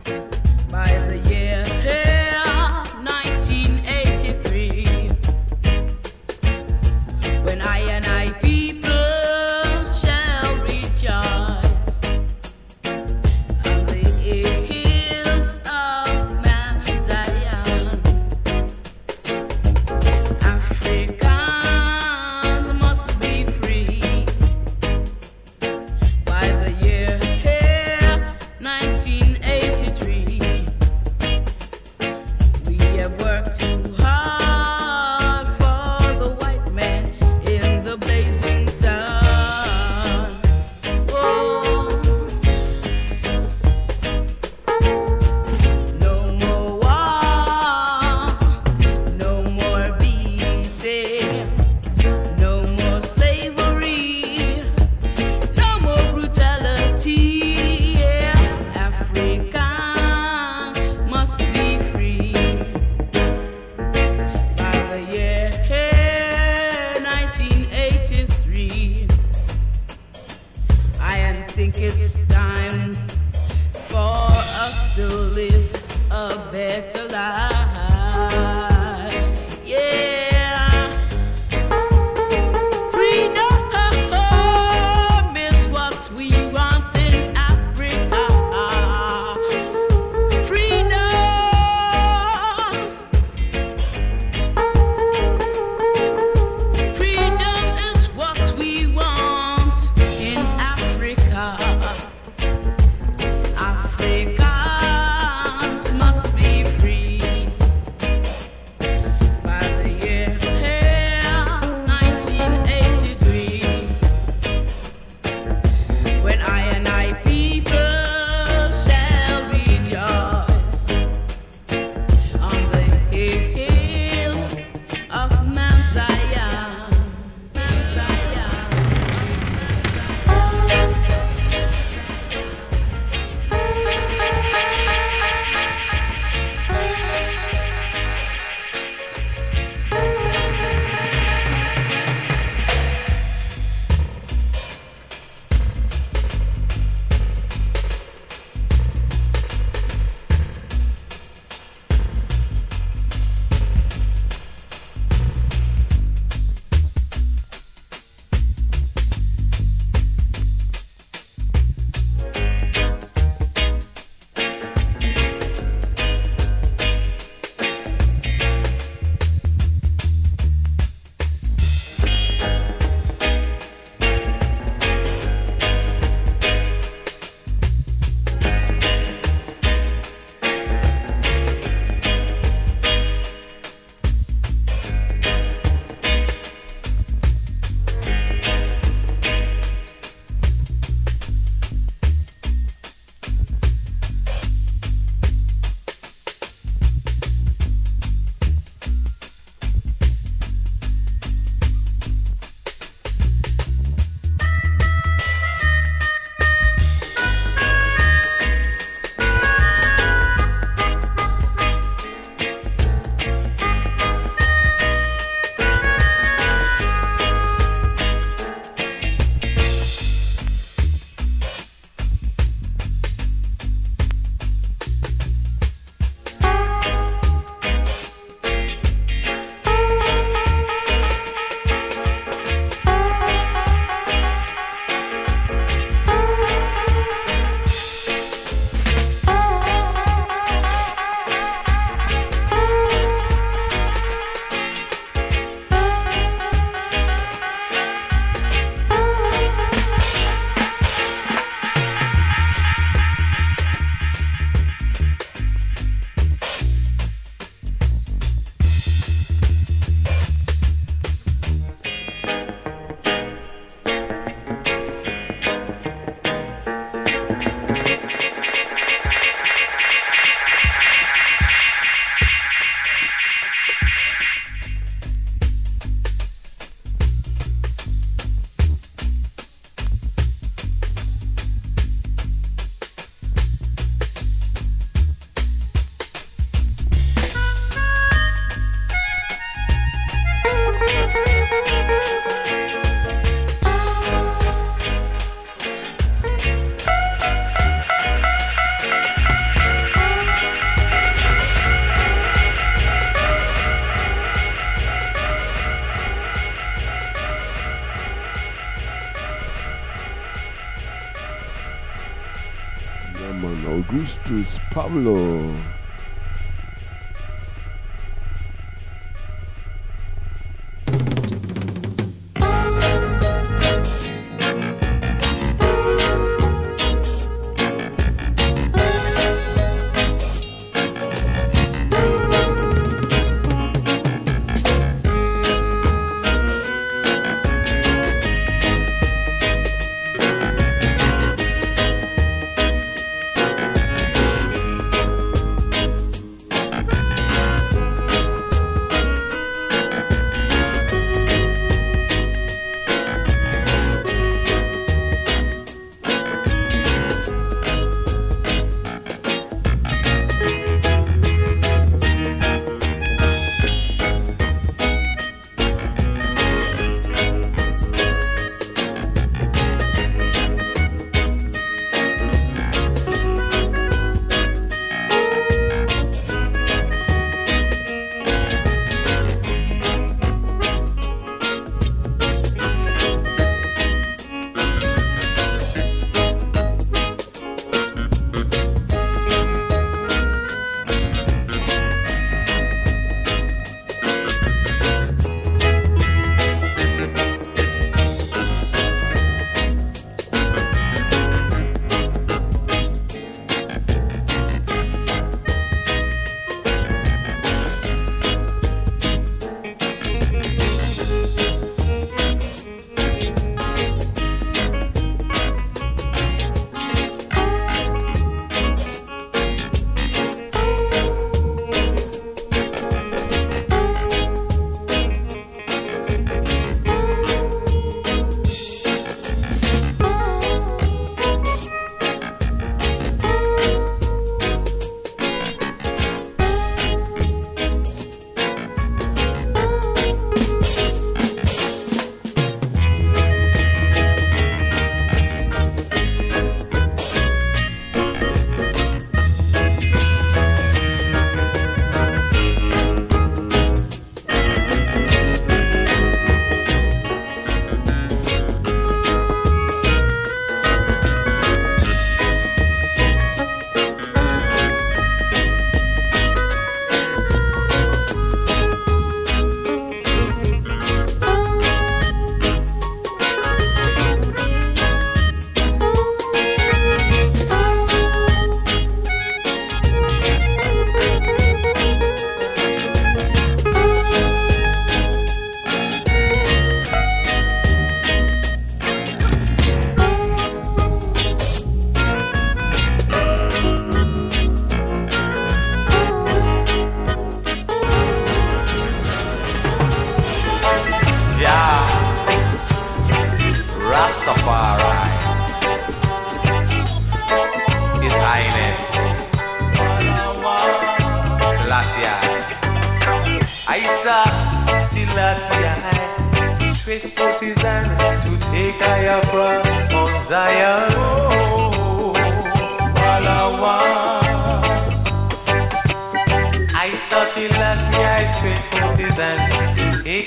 Pablo.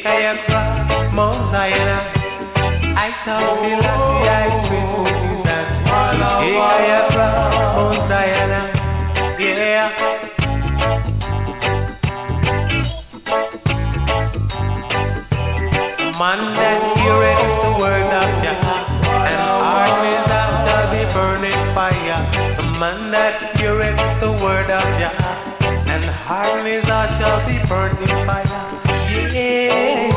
I across Mount Zion. Isa Selassie, I his hand to take across Mount Zion. Yeah. Man that heareth the word of Jah, and desire shall be burning fire. Man that heareth the word of Jah, and desire shall be burnt in fire. Yeah.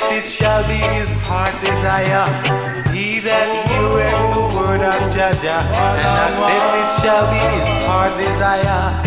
yet it shall be his heart desire. He that heareth the word of Jaja, and accept it shall be his heart desire.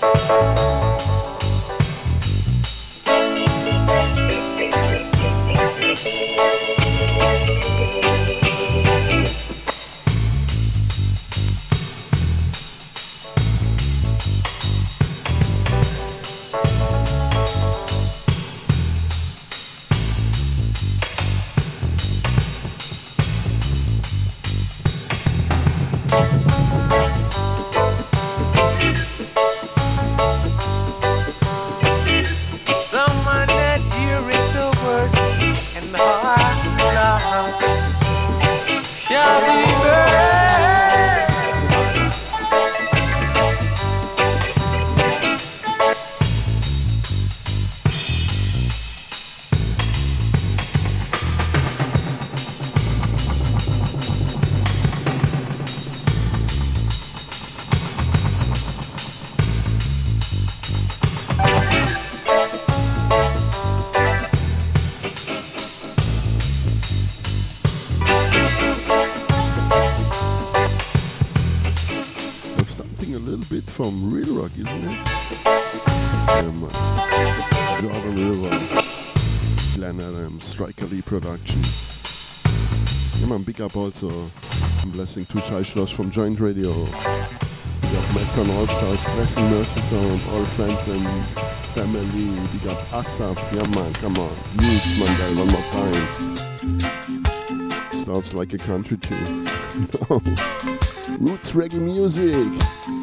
Música up also. blessing to Shai Schloss from Joint Radio. We got Matt von Rolfshaus, Blessing nurses and all friends and family. We got Asaf, yeah man, come on. Use Monday one more time. Sounds like a country tune. Oh. Roots reggae music.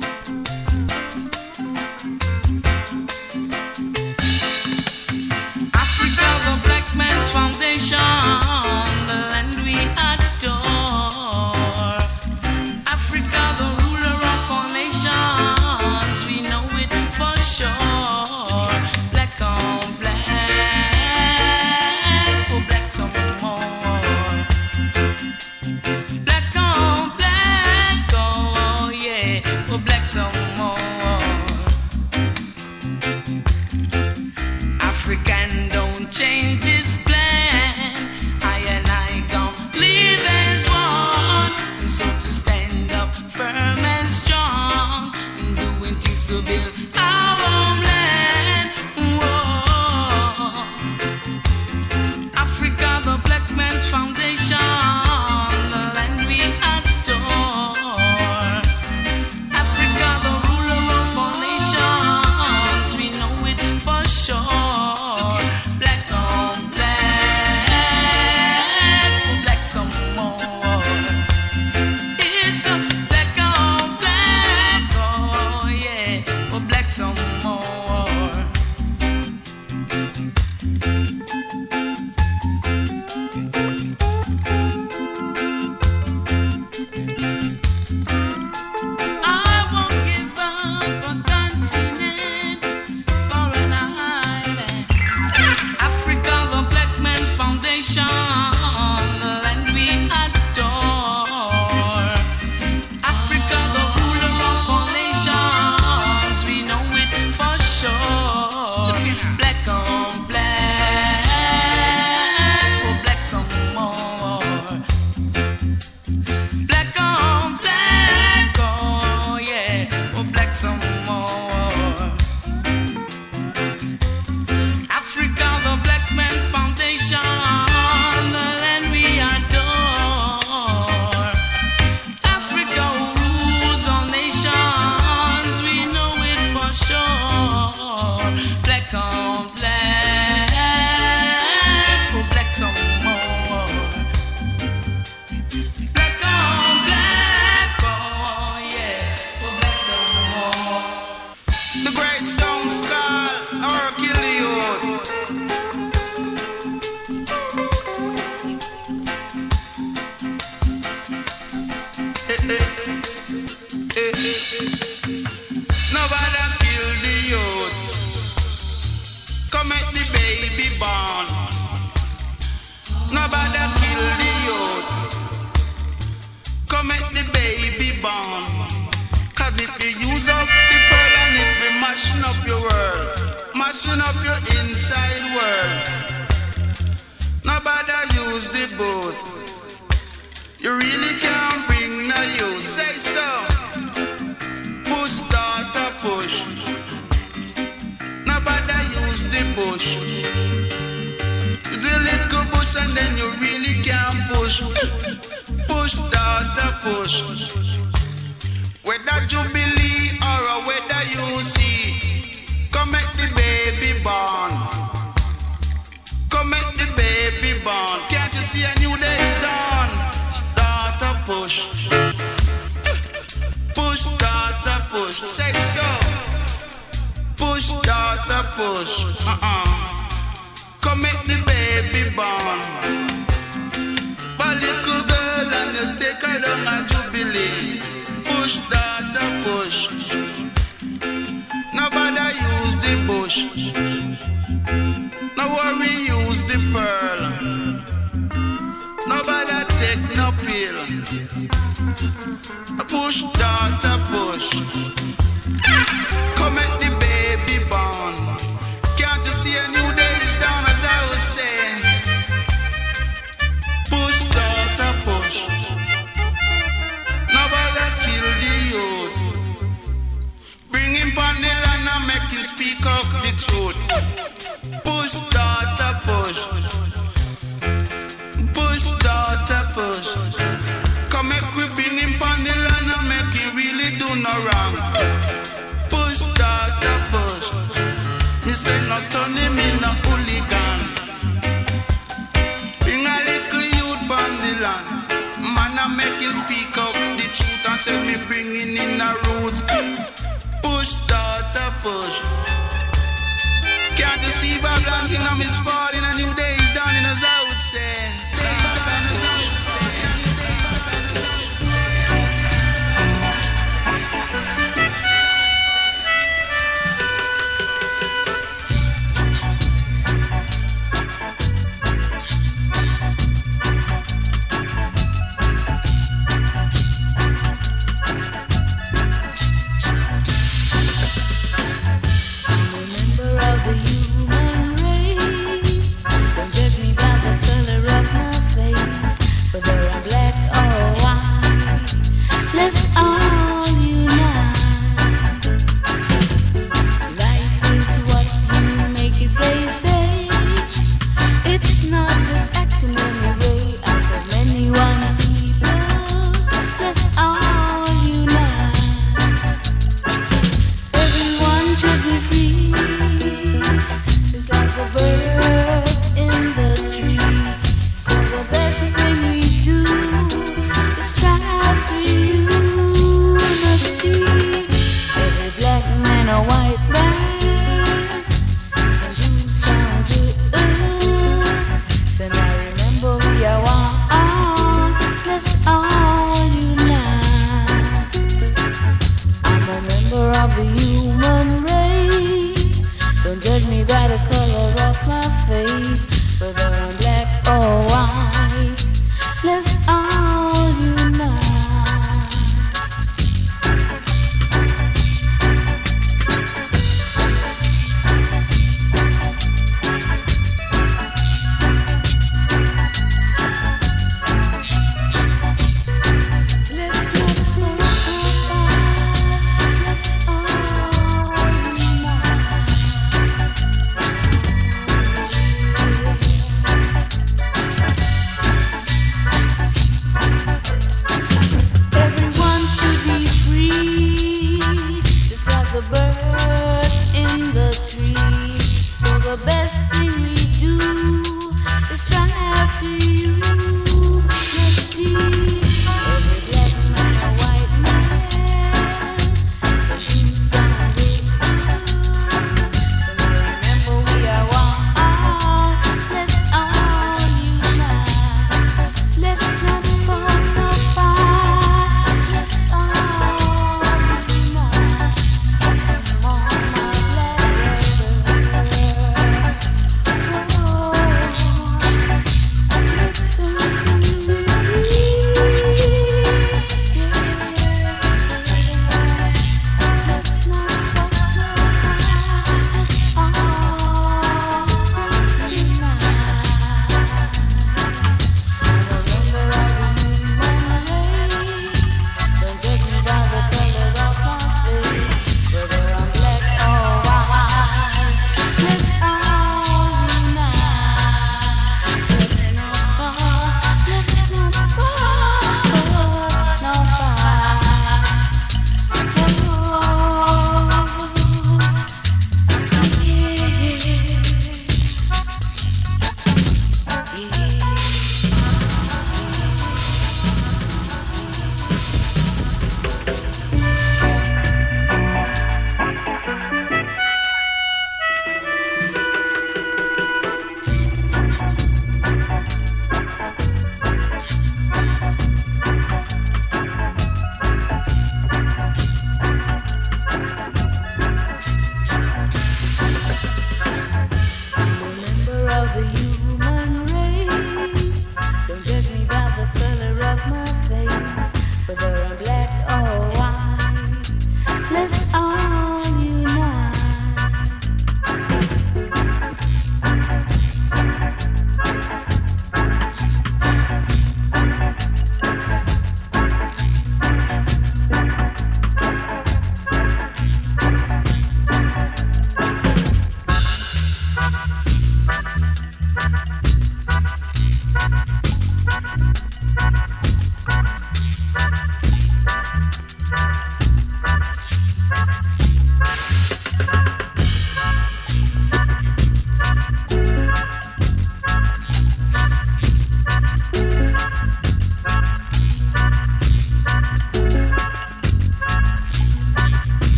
bush. No worry, use the pearl. Nobody take no pill. Push, doctor push.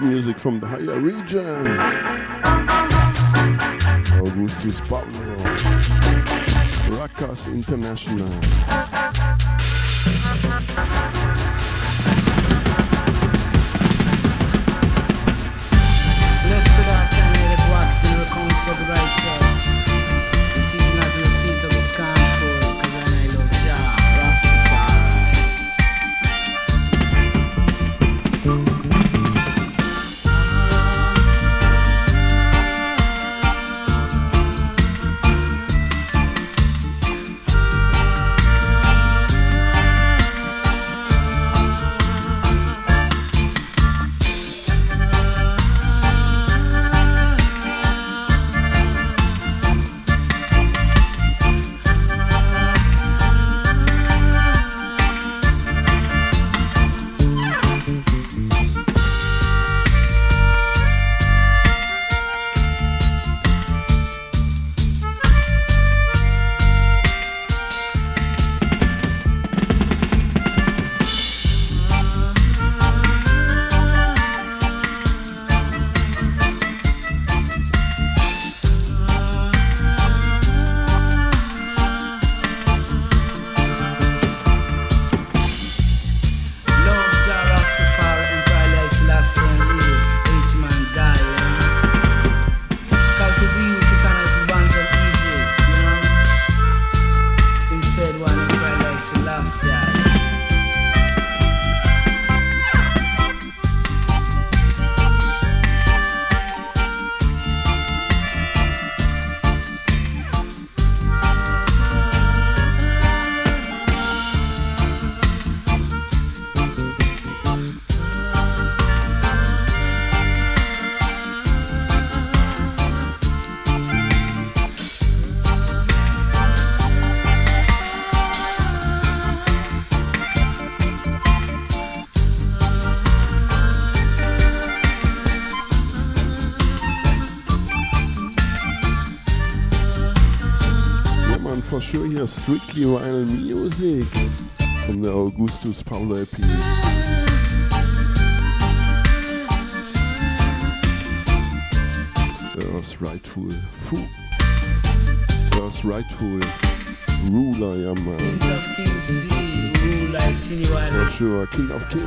music from the higher region. Augustus Pablo, Rockers International. strictly vinyl music from the Augustus Pablo EP. Earth's rightful fool. Earth's rightful ruler, yeah man. For sure, king of kings.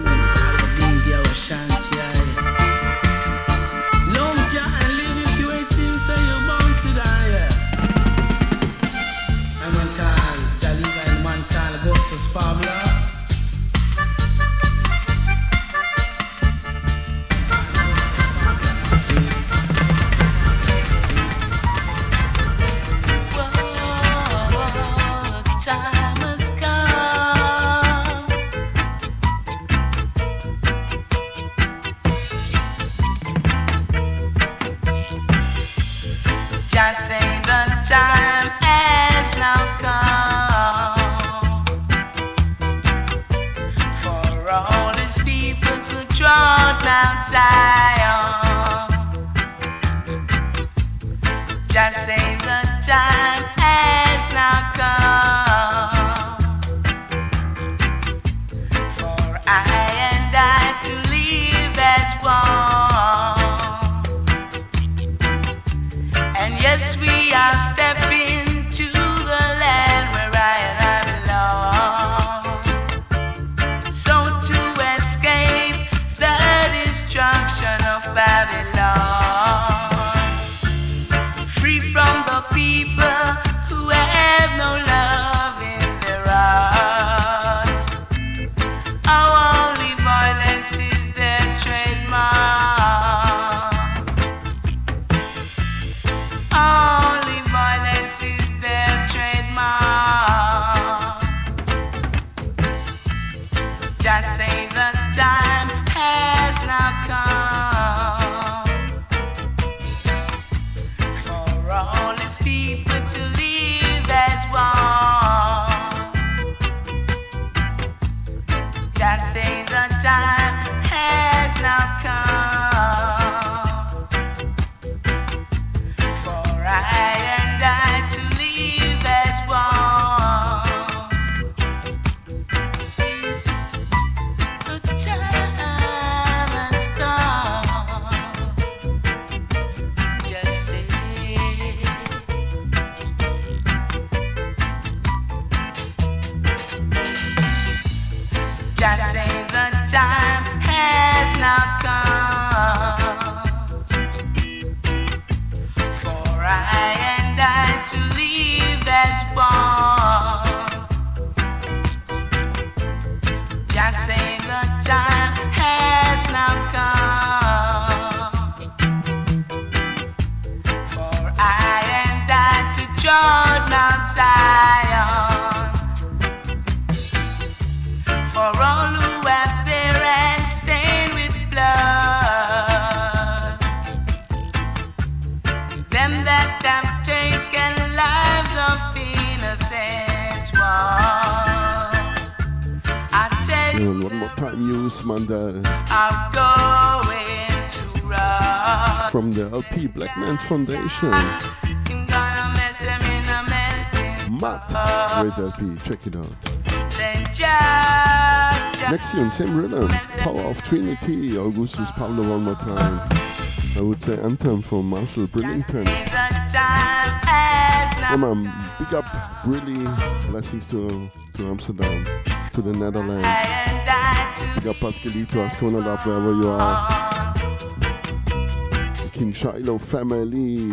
In Matt, great LP, check it out. Next tune, same rhythm, Power of Trinity, Augustus Pablo one more time. I would say anthem from Marshall Brillington. Yeah, man, big up, really, blessings to, to Amsterdam, to the Netherlands. Big up Pascalito, Ascona wherever you are. King Shiloh family.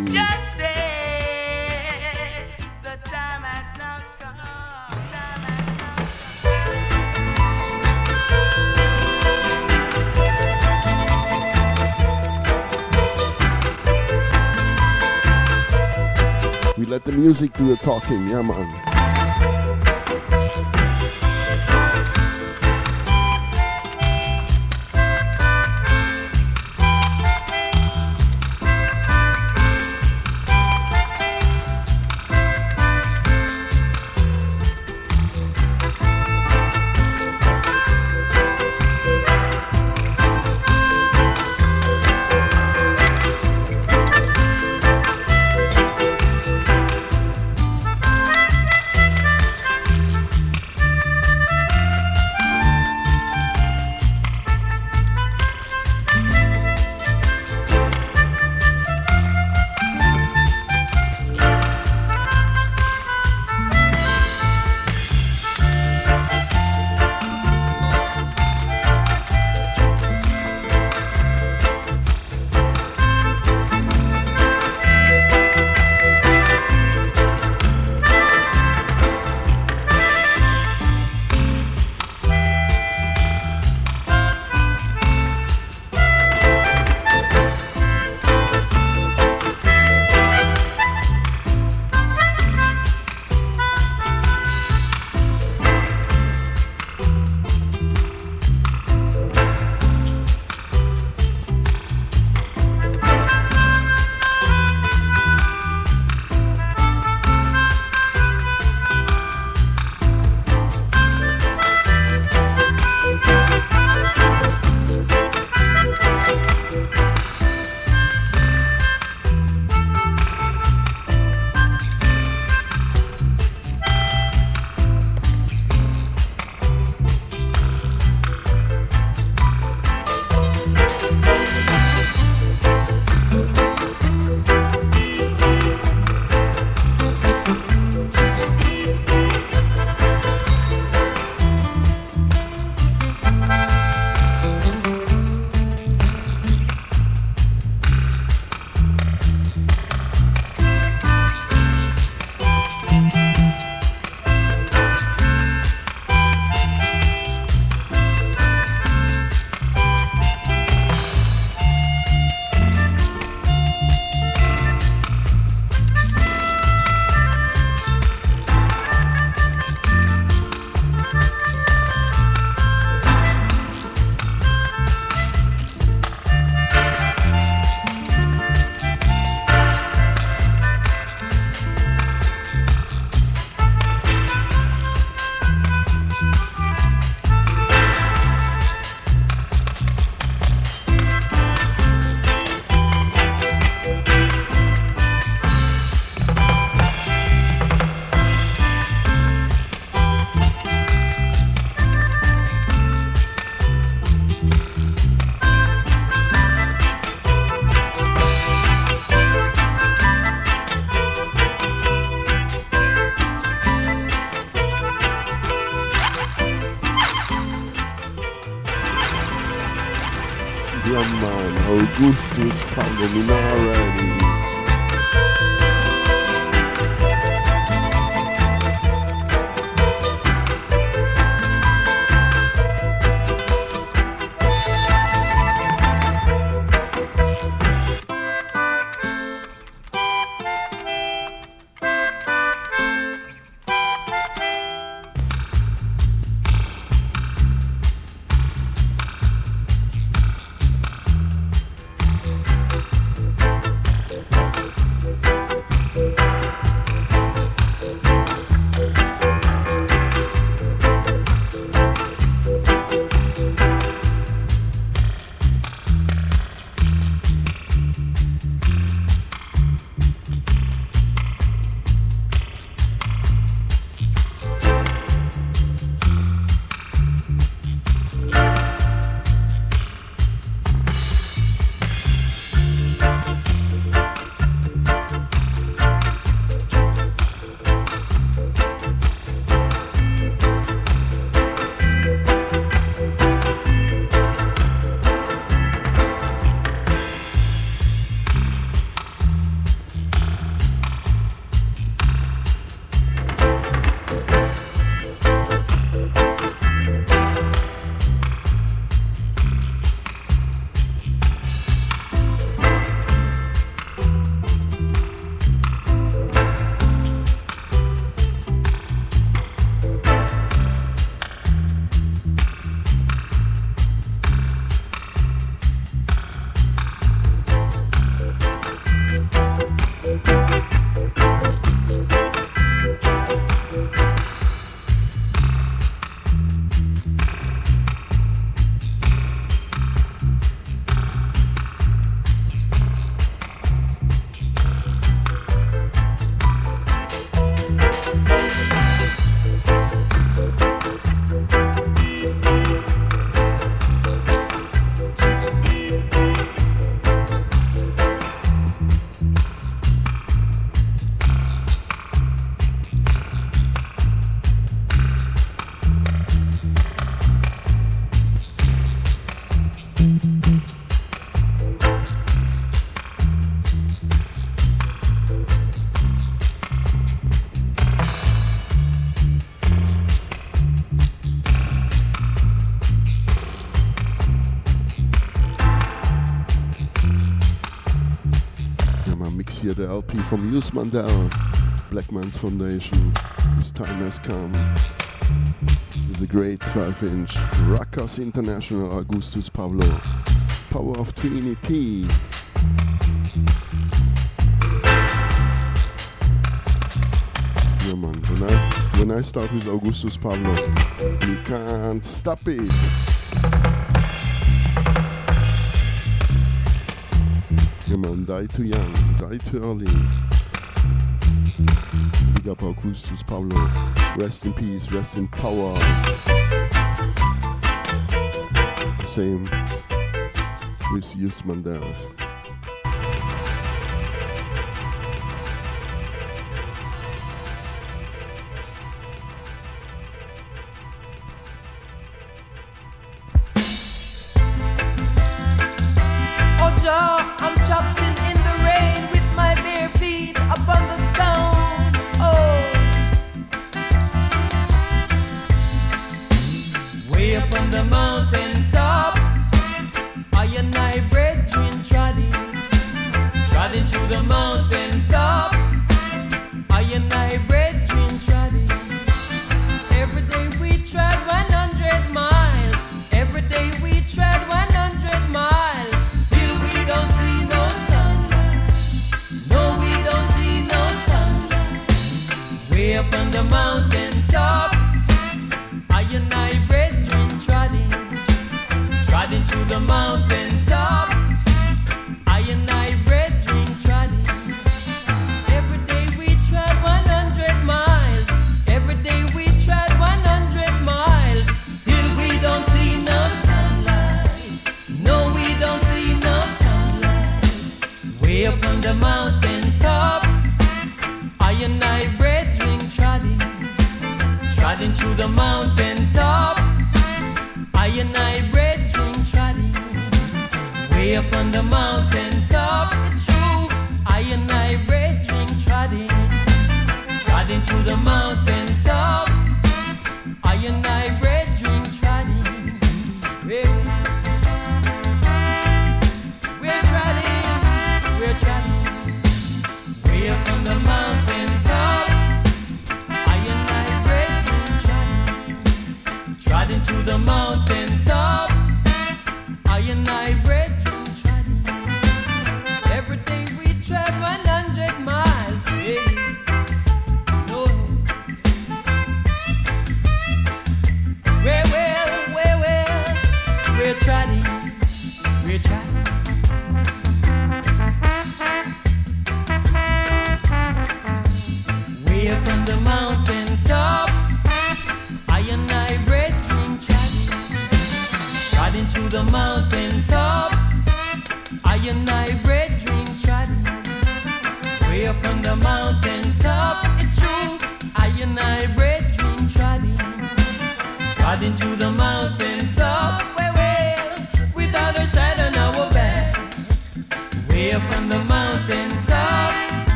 We let the music do the talking, yeah man. from Hugh Mundell, Black Man's Foundation. This time has come. With a great 12 inch Rockers International Augustus Pablo. Power of Trinity. Yeah, man. When I, when I start with Augustus Pablo, you can't stop it. on Die Too Young, Die Too Early. Big up Augustus Pablo. Rest in peace, rest in power. Same with Hugh Mundell.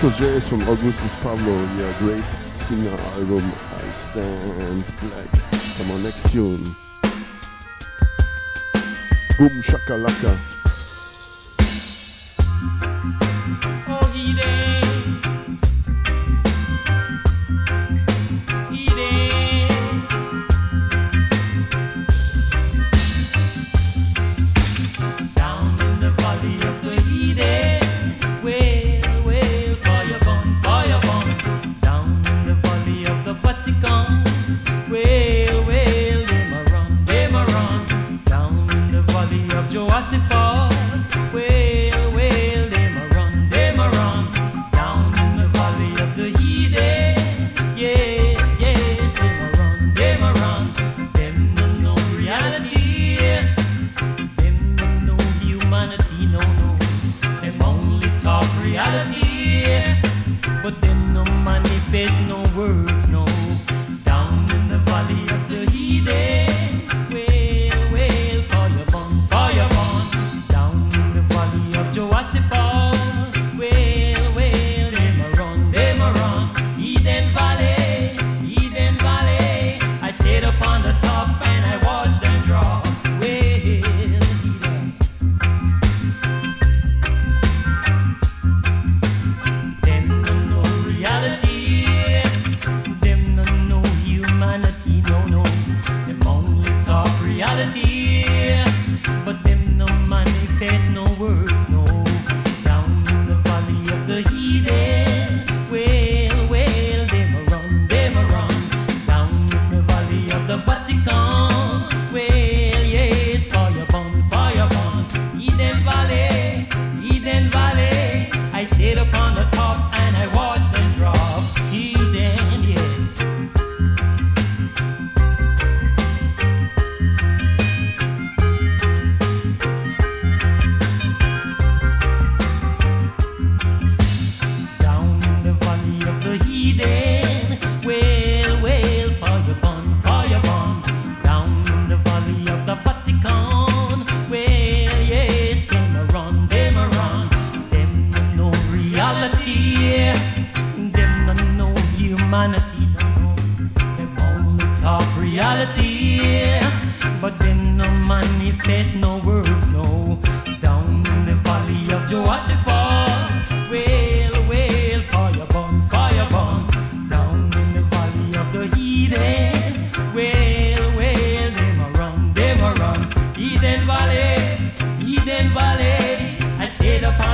Toronto Jazz from Augustus Pablo, yeah, great singer album, I Stand Black. Come on, next tune. Boom Shakalaka.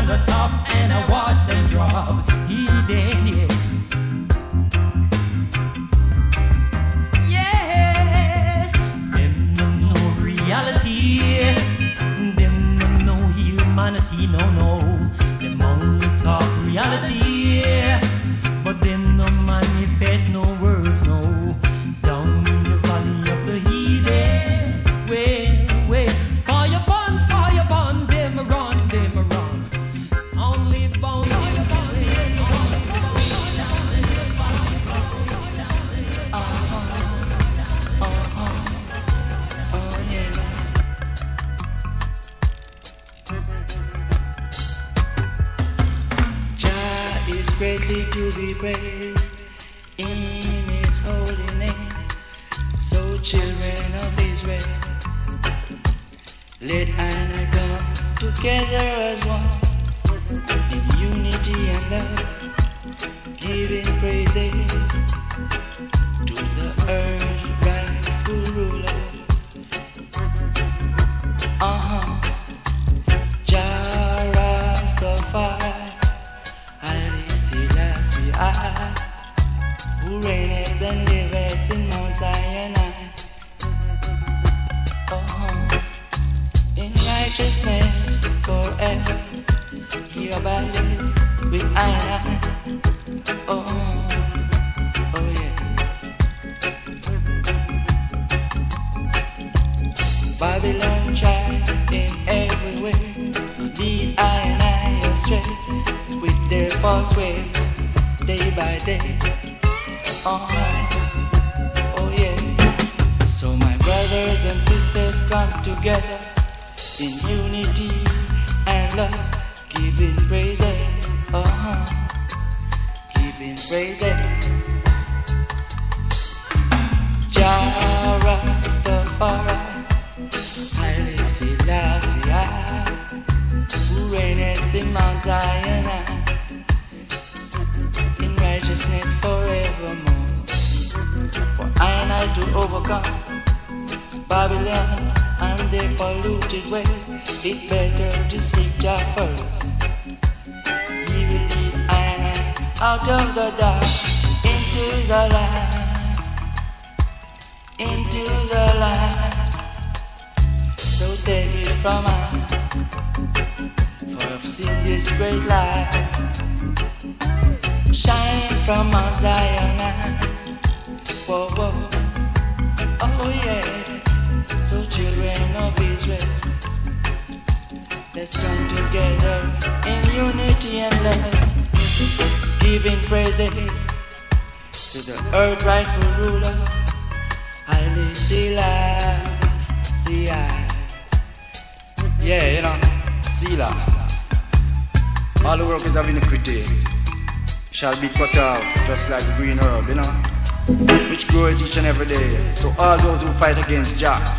the top and I watch them drop. He did, yeah. Yes, them don't reality. Them don't humanity, no, no.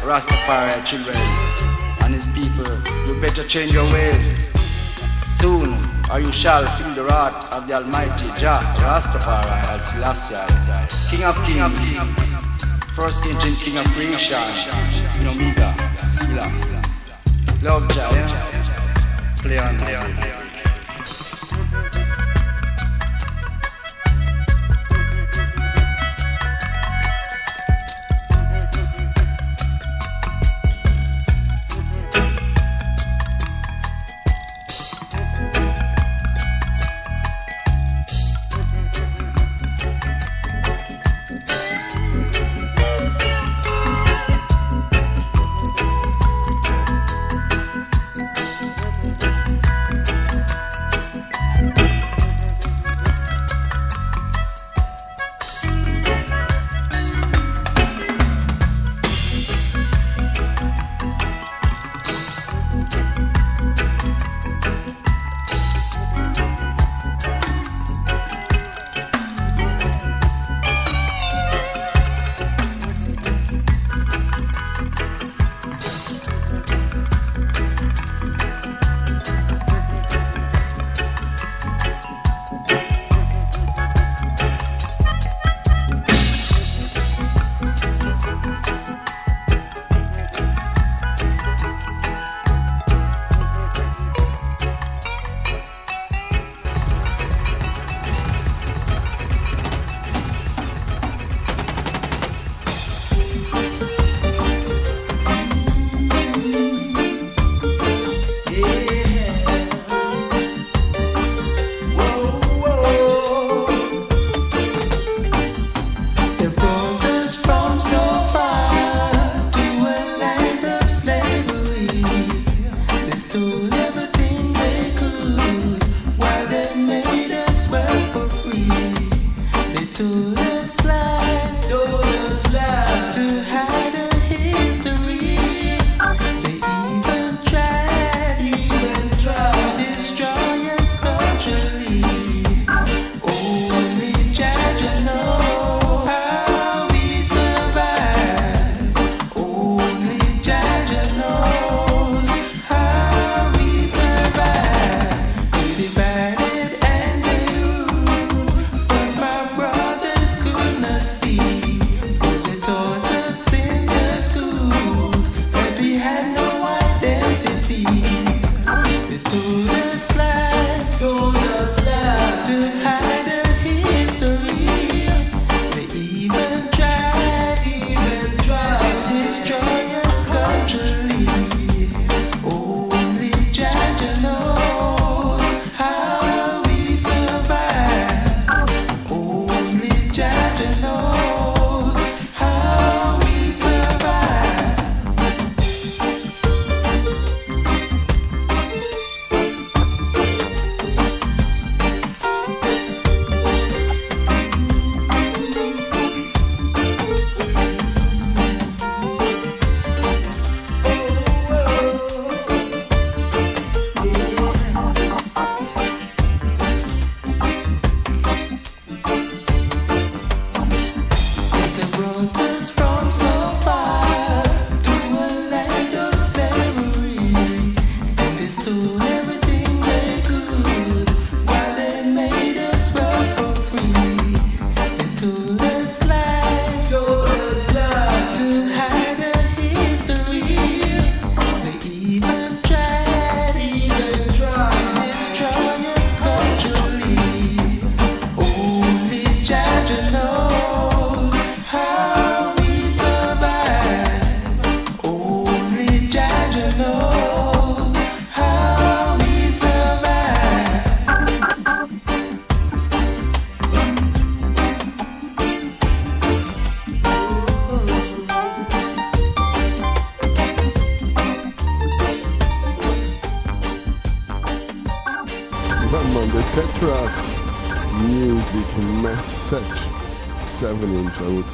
Rastafari children and his people, you better change your ways. Soon, or you shall feel the wrath of the Almighty Jah Rastafari and Selassie, King of Kings, first ancient King of Creation, in Sila, Love Jah, yeah? play on, play on.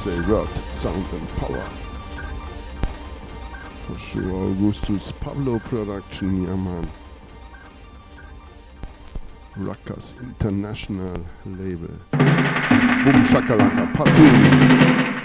Would rock, sound and power. For sure, Augustus Pablo production, yeah man. Rockers International Label. Boom Shakalaka, Patu.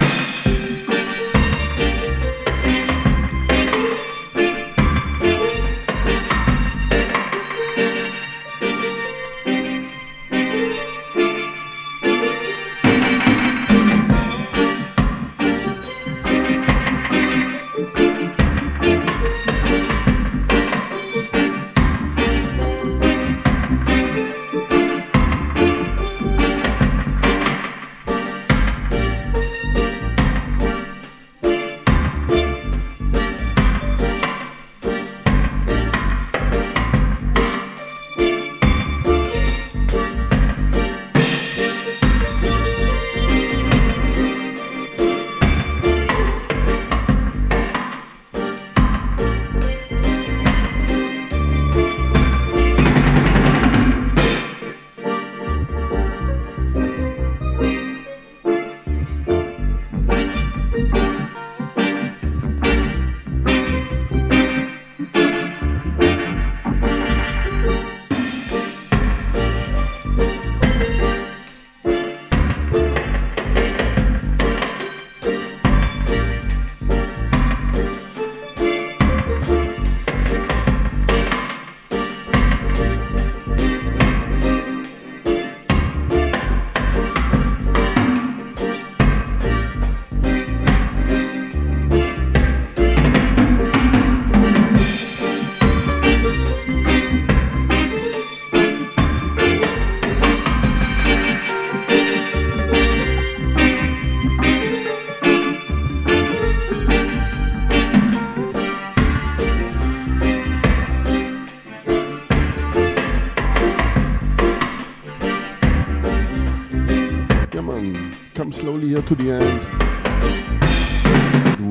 To the end.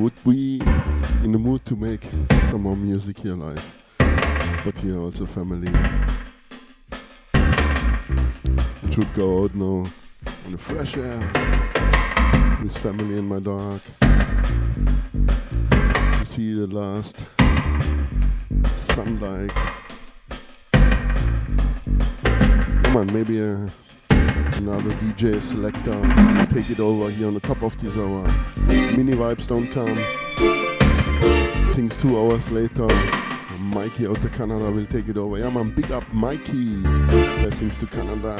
Would be in the mood to make some more music here live? But here also family. It should go out now in the fresh air with family and my dog. To see the last sunlight. Come on, maybe a another DJ selector um, take it over here on the top of this hour. Mini vibes don't come. Things two hours later. Um, Mikey out of Canada will take it over. Yeah man, big up Mikey. Blessings to Canada.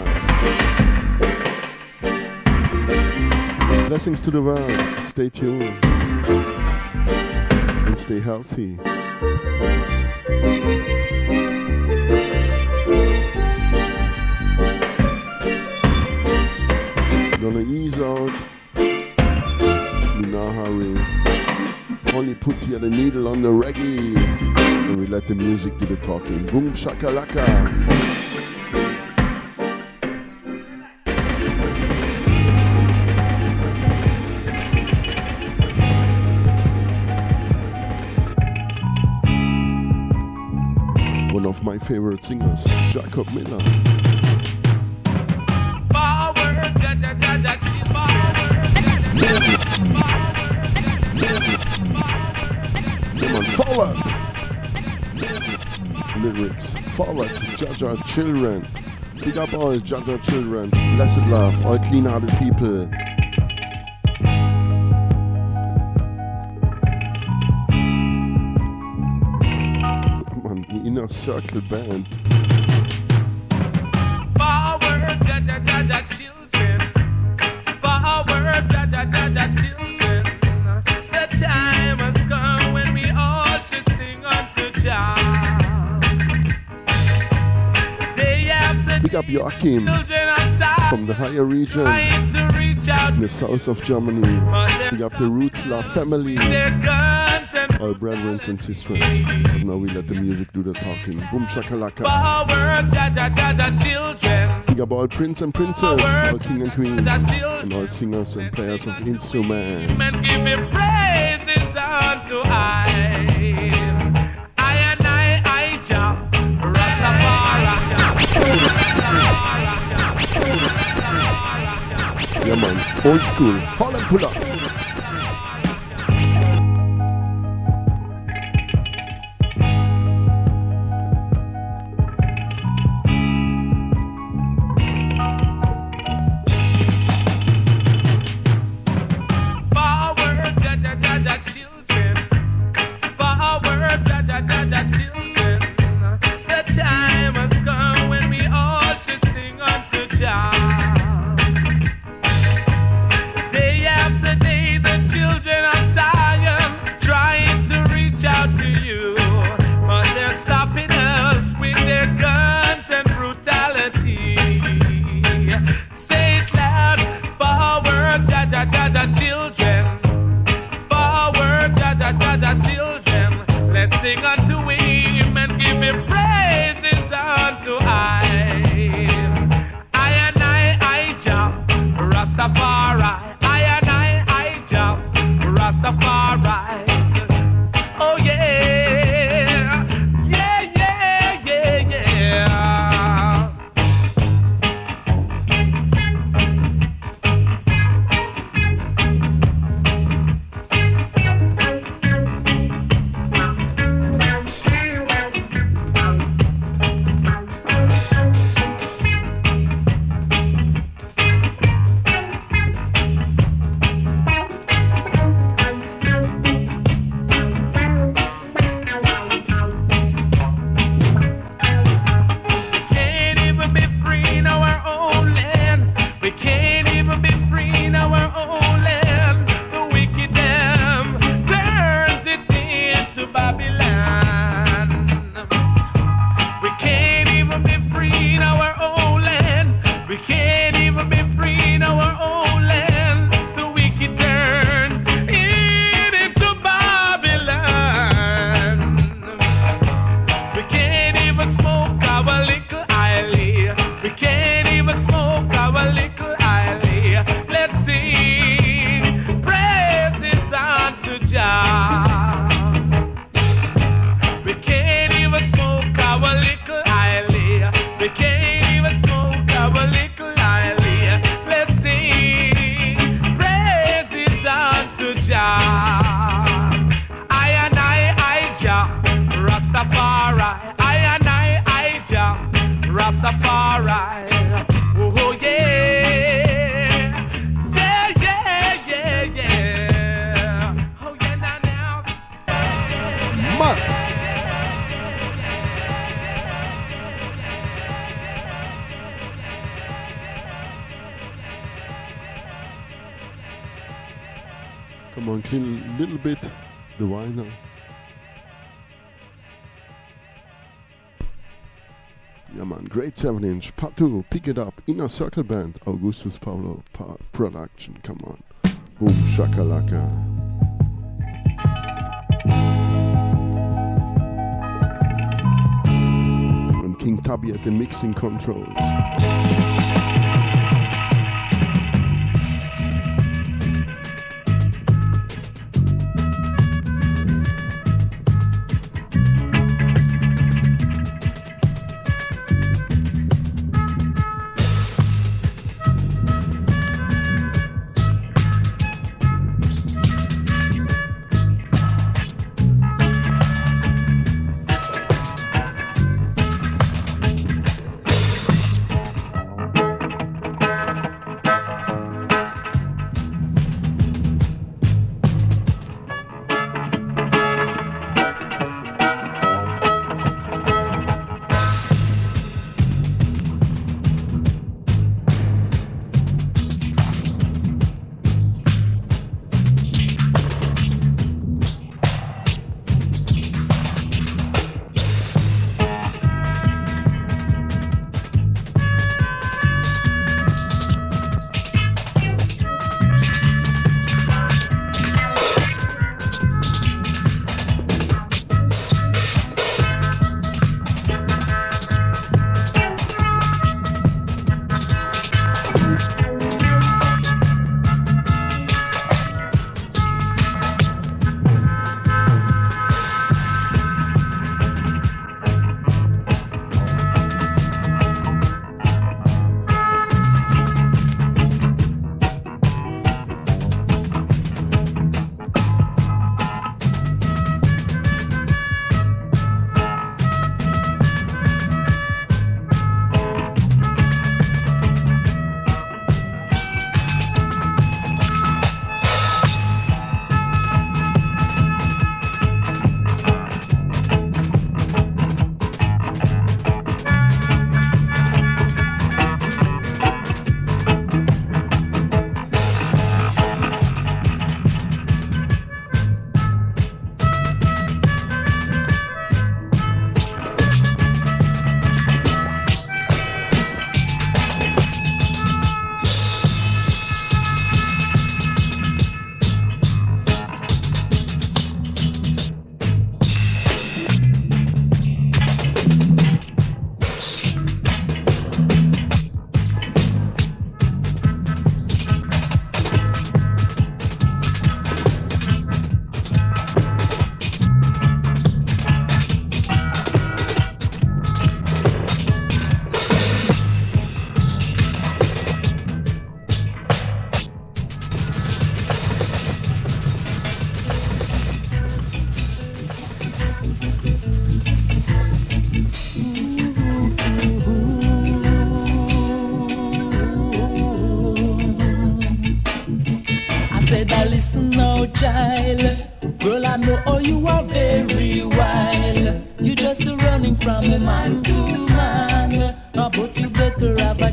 Blessings to the world. Stay tuned. And stay healthy. Gonna ease out. In no hurry. Only put here the needle on the reggae. And we let the music do the talking. Boom shakalaka. One of my favorite singers, Jacob Miller. Forward, Jaja children. Big up all our children. Blessed love, all clean hearted people. On, the inner circle band. Joachim from the higher region in the south of Germany. We up the Roots family. our brethren and sisters. Now we let the music do the talking. Boom shakalaka. Big up all prince and princess, all king and queens, and all singers and players of instruments. Old School. Holland Pull Up. 7 inch. Part 2 pick it up. Inner Circle band Augustus Pablo pa production come on. Boom shakalaka. King Tubby at the mixing controls. are very while, You're just running from man to man. Now, but you better have a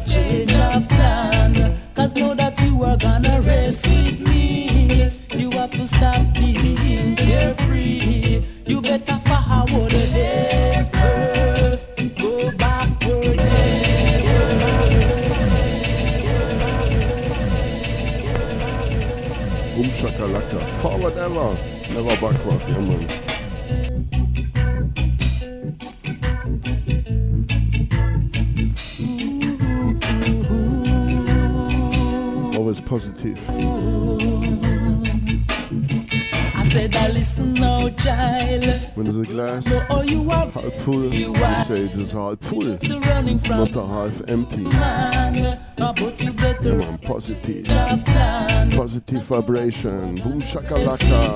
Nation, Boom Shakalaka.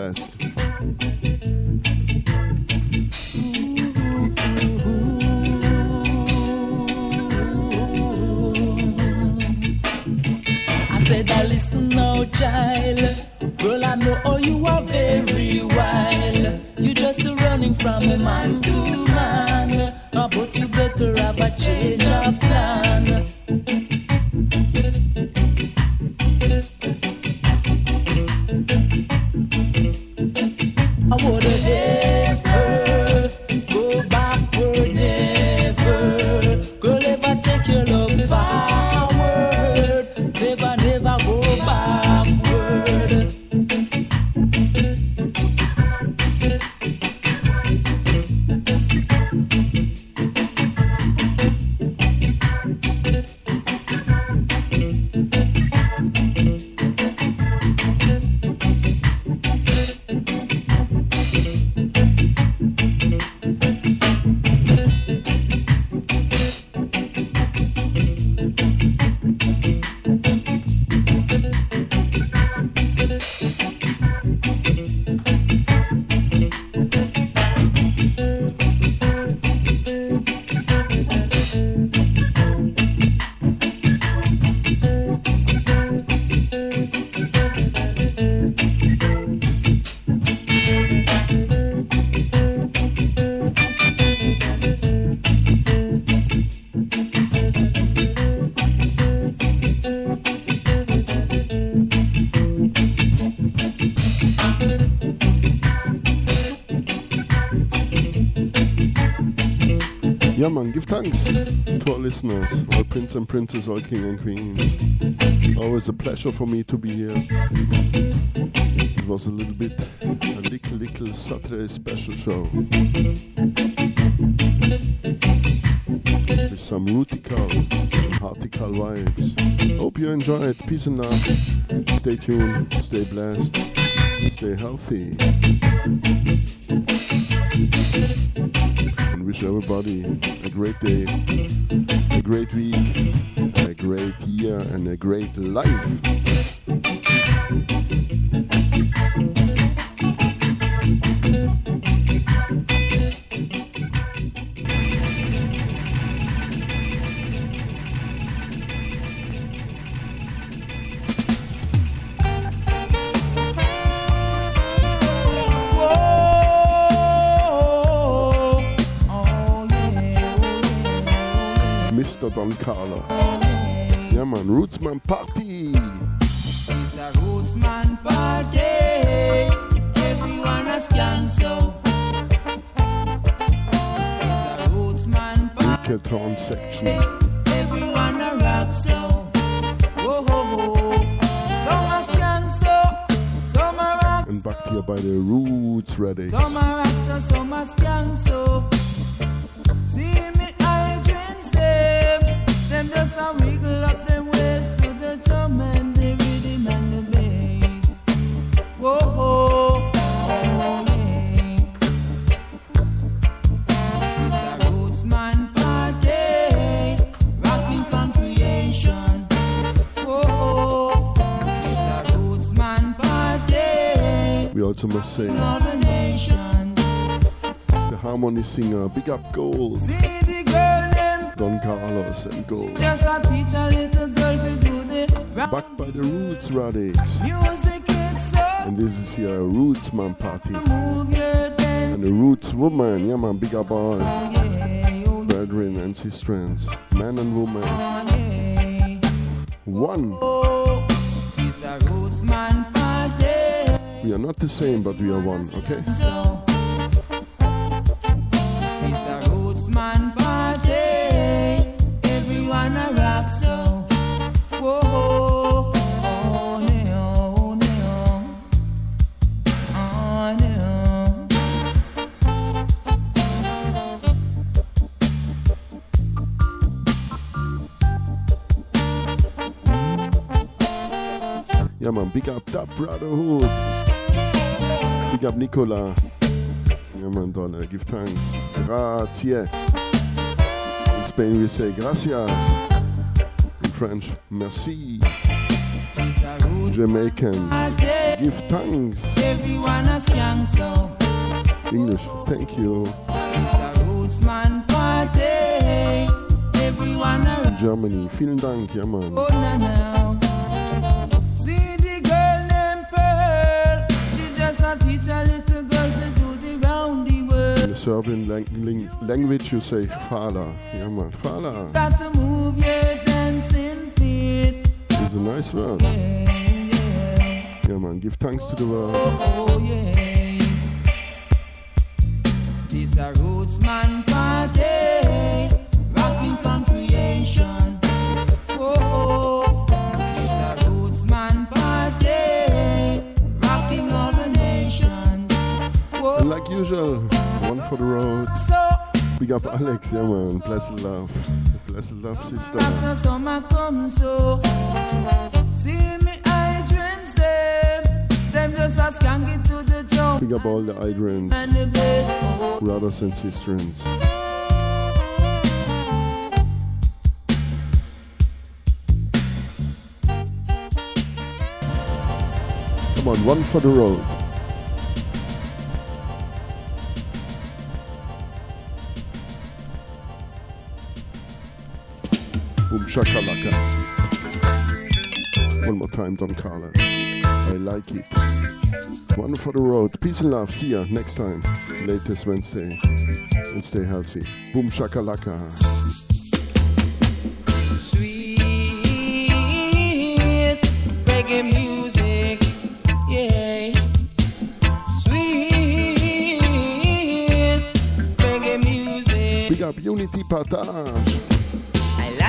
last. Man, give thanks to our listeners, all prince and princess, all king and queens. Always a pleasure for me to be here. It was a little bit, a little, little Saturday special show. With some rootical heartical vibes. Hope you enjoyed. Peace and love. Stay tuned, stay blessed, stay healthy. Everybody a great day, a great week, a great year, and a great life. Carlos. Yeah, man, Rootsman Party. Singer, Big Up Gold, See the girl them, Don Carlos and Gold. just a teach a little girl to do the Back by the Roots Radics. music. And this is your Roots Man Party. And the Roots Woman, yeah man, big up all oh, oh, brethren and sisters, man and woman. Oh, one. Oh, a rootsman party. We are not the same, but we are one, okay? So brotherhood. Big up Nicola. Yeah man, dollar, give thanks. Grazie. In Spain we say gracias. In French, merci. It's a rootsman Jamaican, party. give thanks. Everyone a skank so. English, thank you. It's a rootsman party. Everyone a In Germany, vielen Dank, ja man. Serbian lang- language you say fala. Ja man, fala Got to move your dancing feet. is a nice word. Yeah man, give thanks to the world. Oh, yeah. This a rootsman party. Rocking from creation. Oh, this a rootsman party. Rocking all the nations. And like usual, for the road. So Big up Alex, yeah man, blessed love. Blessed love, sister. That's a summer come so See me hydrants them Them just a skank it to the jump Big up all the hydrants, And the bass brothers and sisters. Come on, one for the road. Boom shakalaka. One more time, Don Carla. I like it. One for the road. Peace and love. See ya next time. Latest Wednesday. And stay healthy. Boom shakalaka. Unity Partage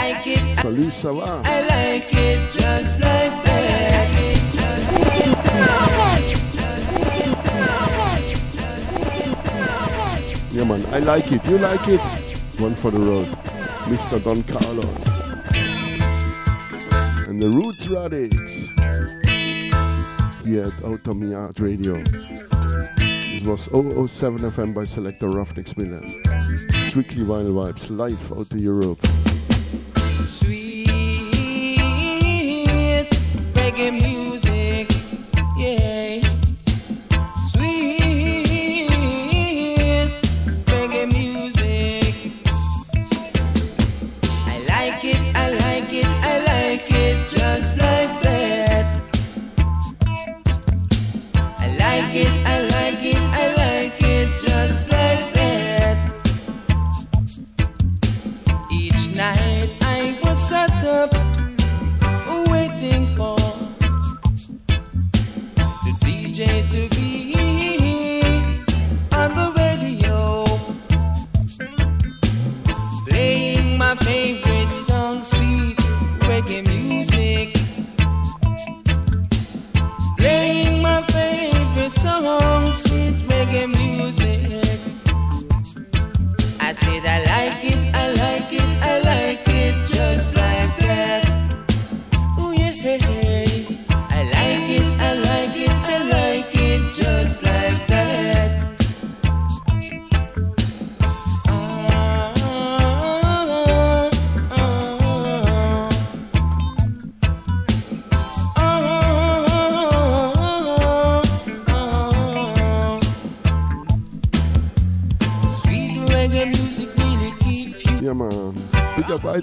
like it. Salut, ça va? I like it just like that. Yeah, man, I like it. You like it? One for the road. Mr. Don Carlos. And the Roots Radics Here at Outta Mi Yard Radio. It was 007 FM by Selector Ruffneck Smille. Strictly Vinyl Vibz, live out to Europe. reggae music.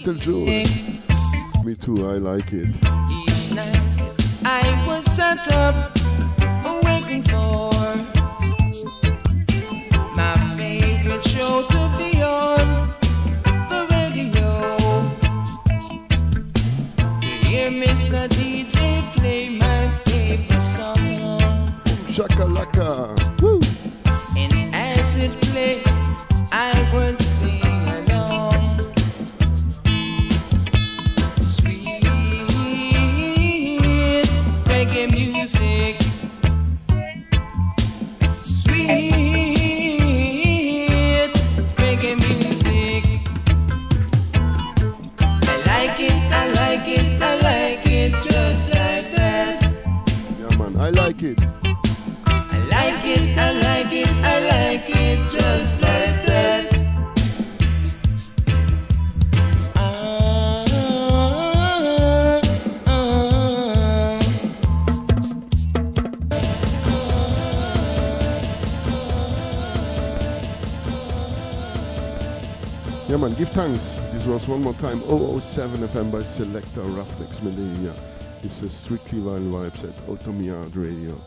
The truth. more time 007 FM by Selector Ruffneck Smille. This is Strictly Vinyl Vibz at Outta Mi Yard Radio.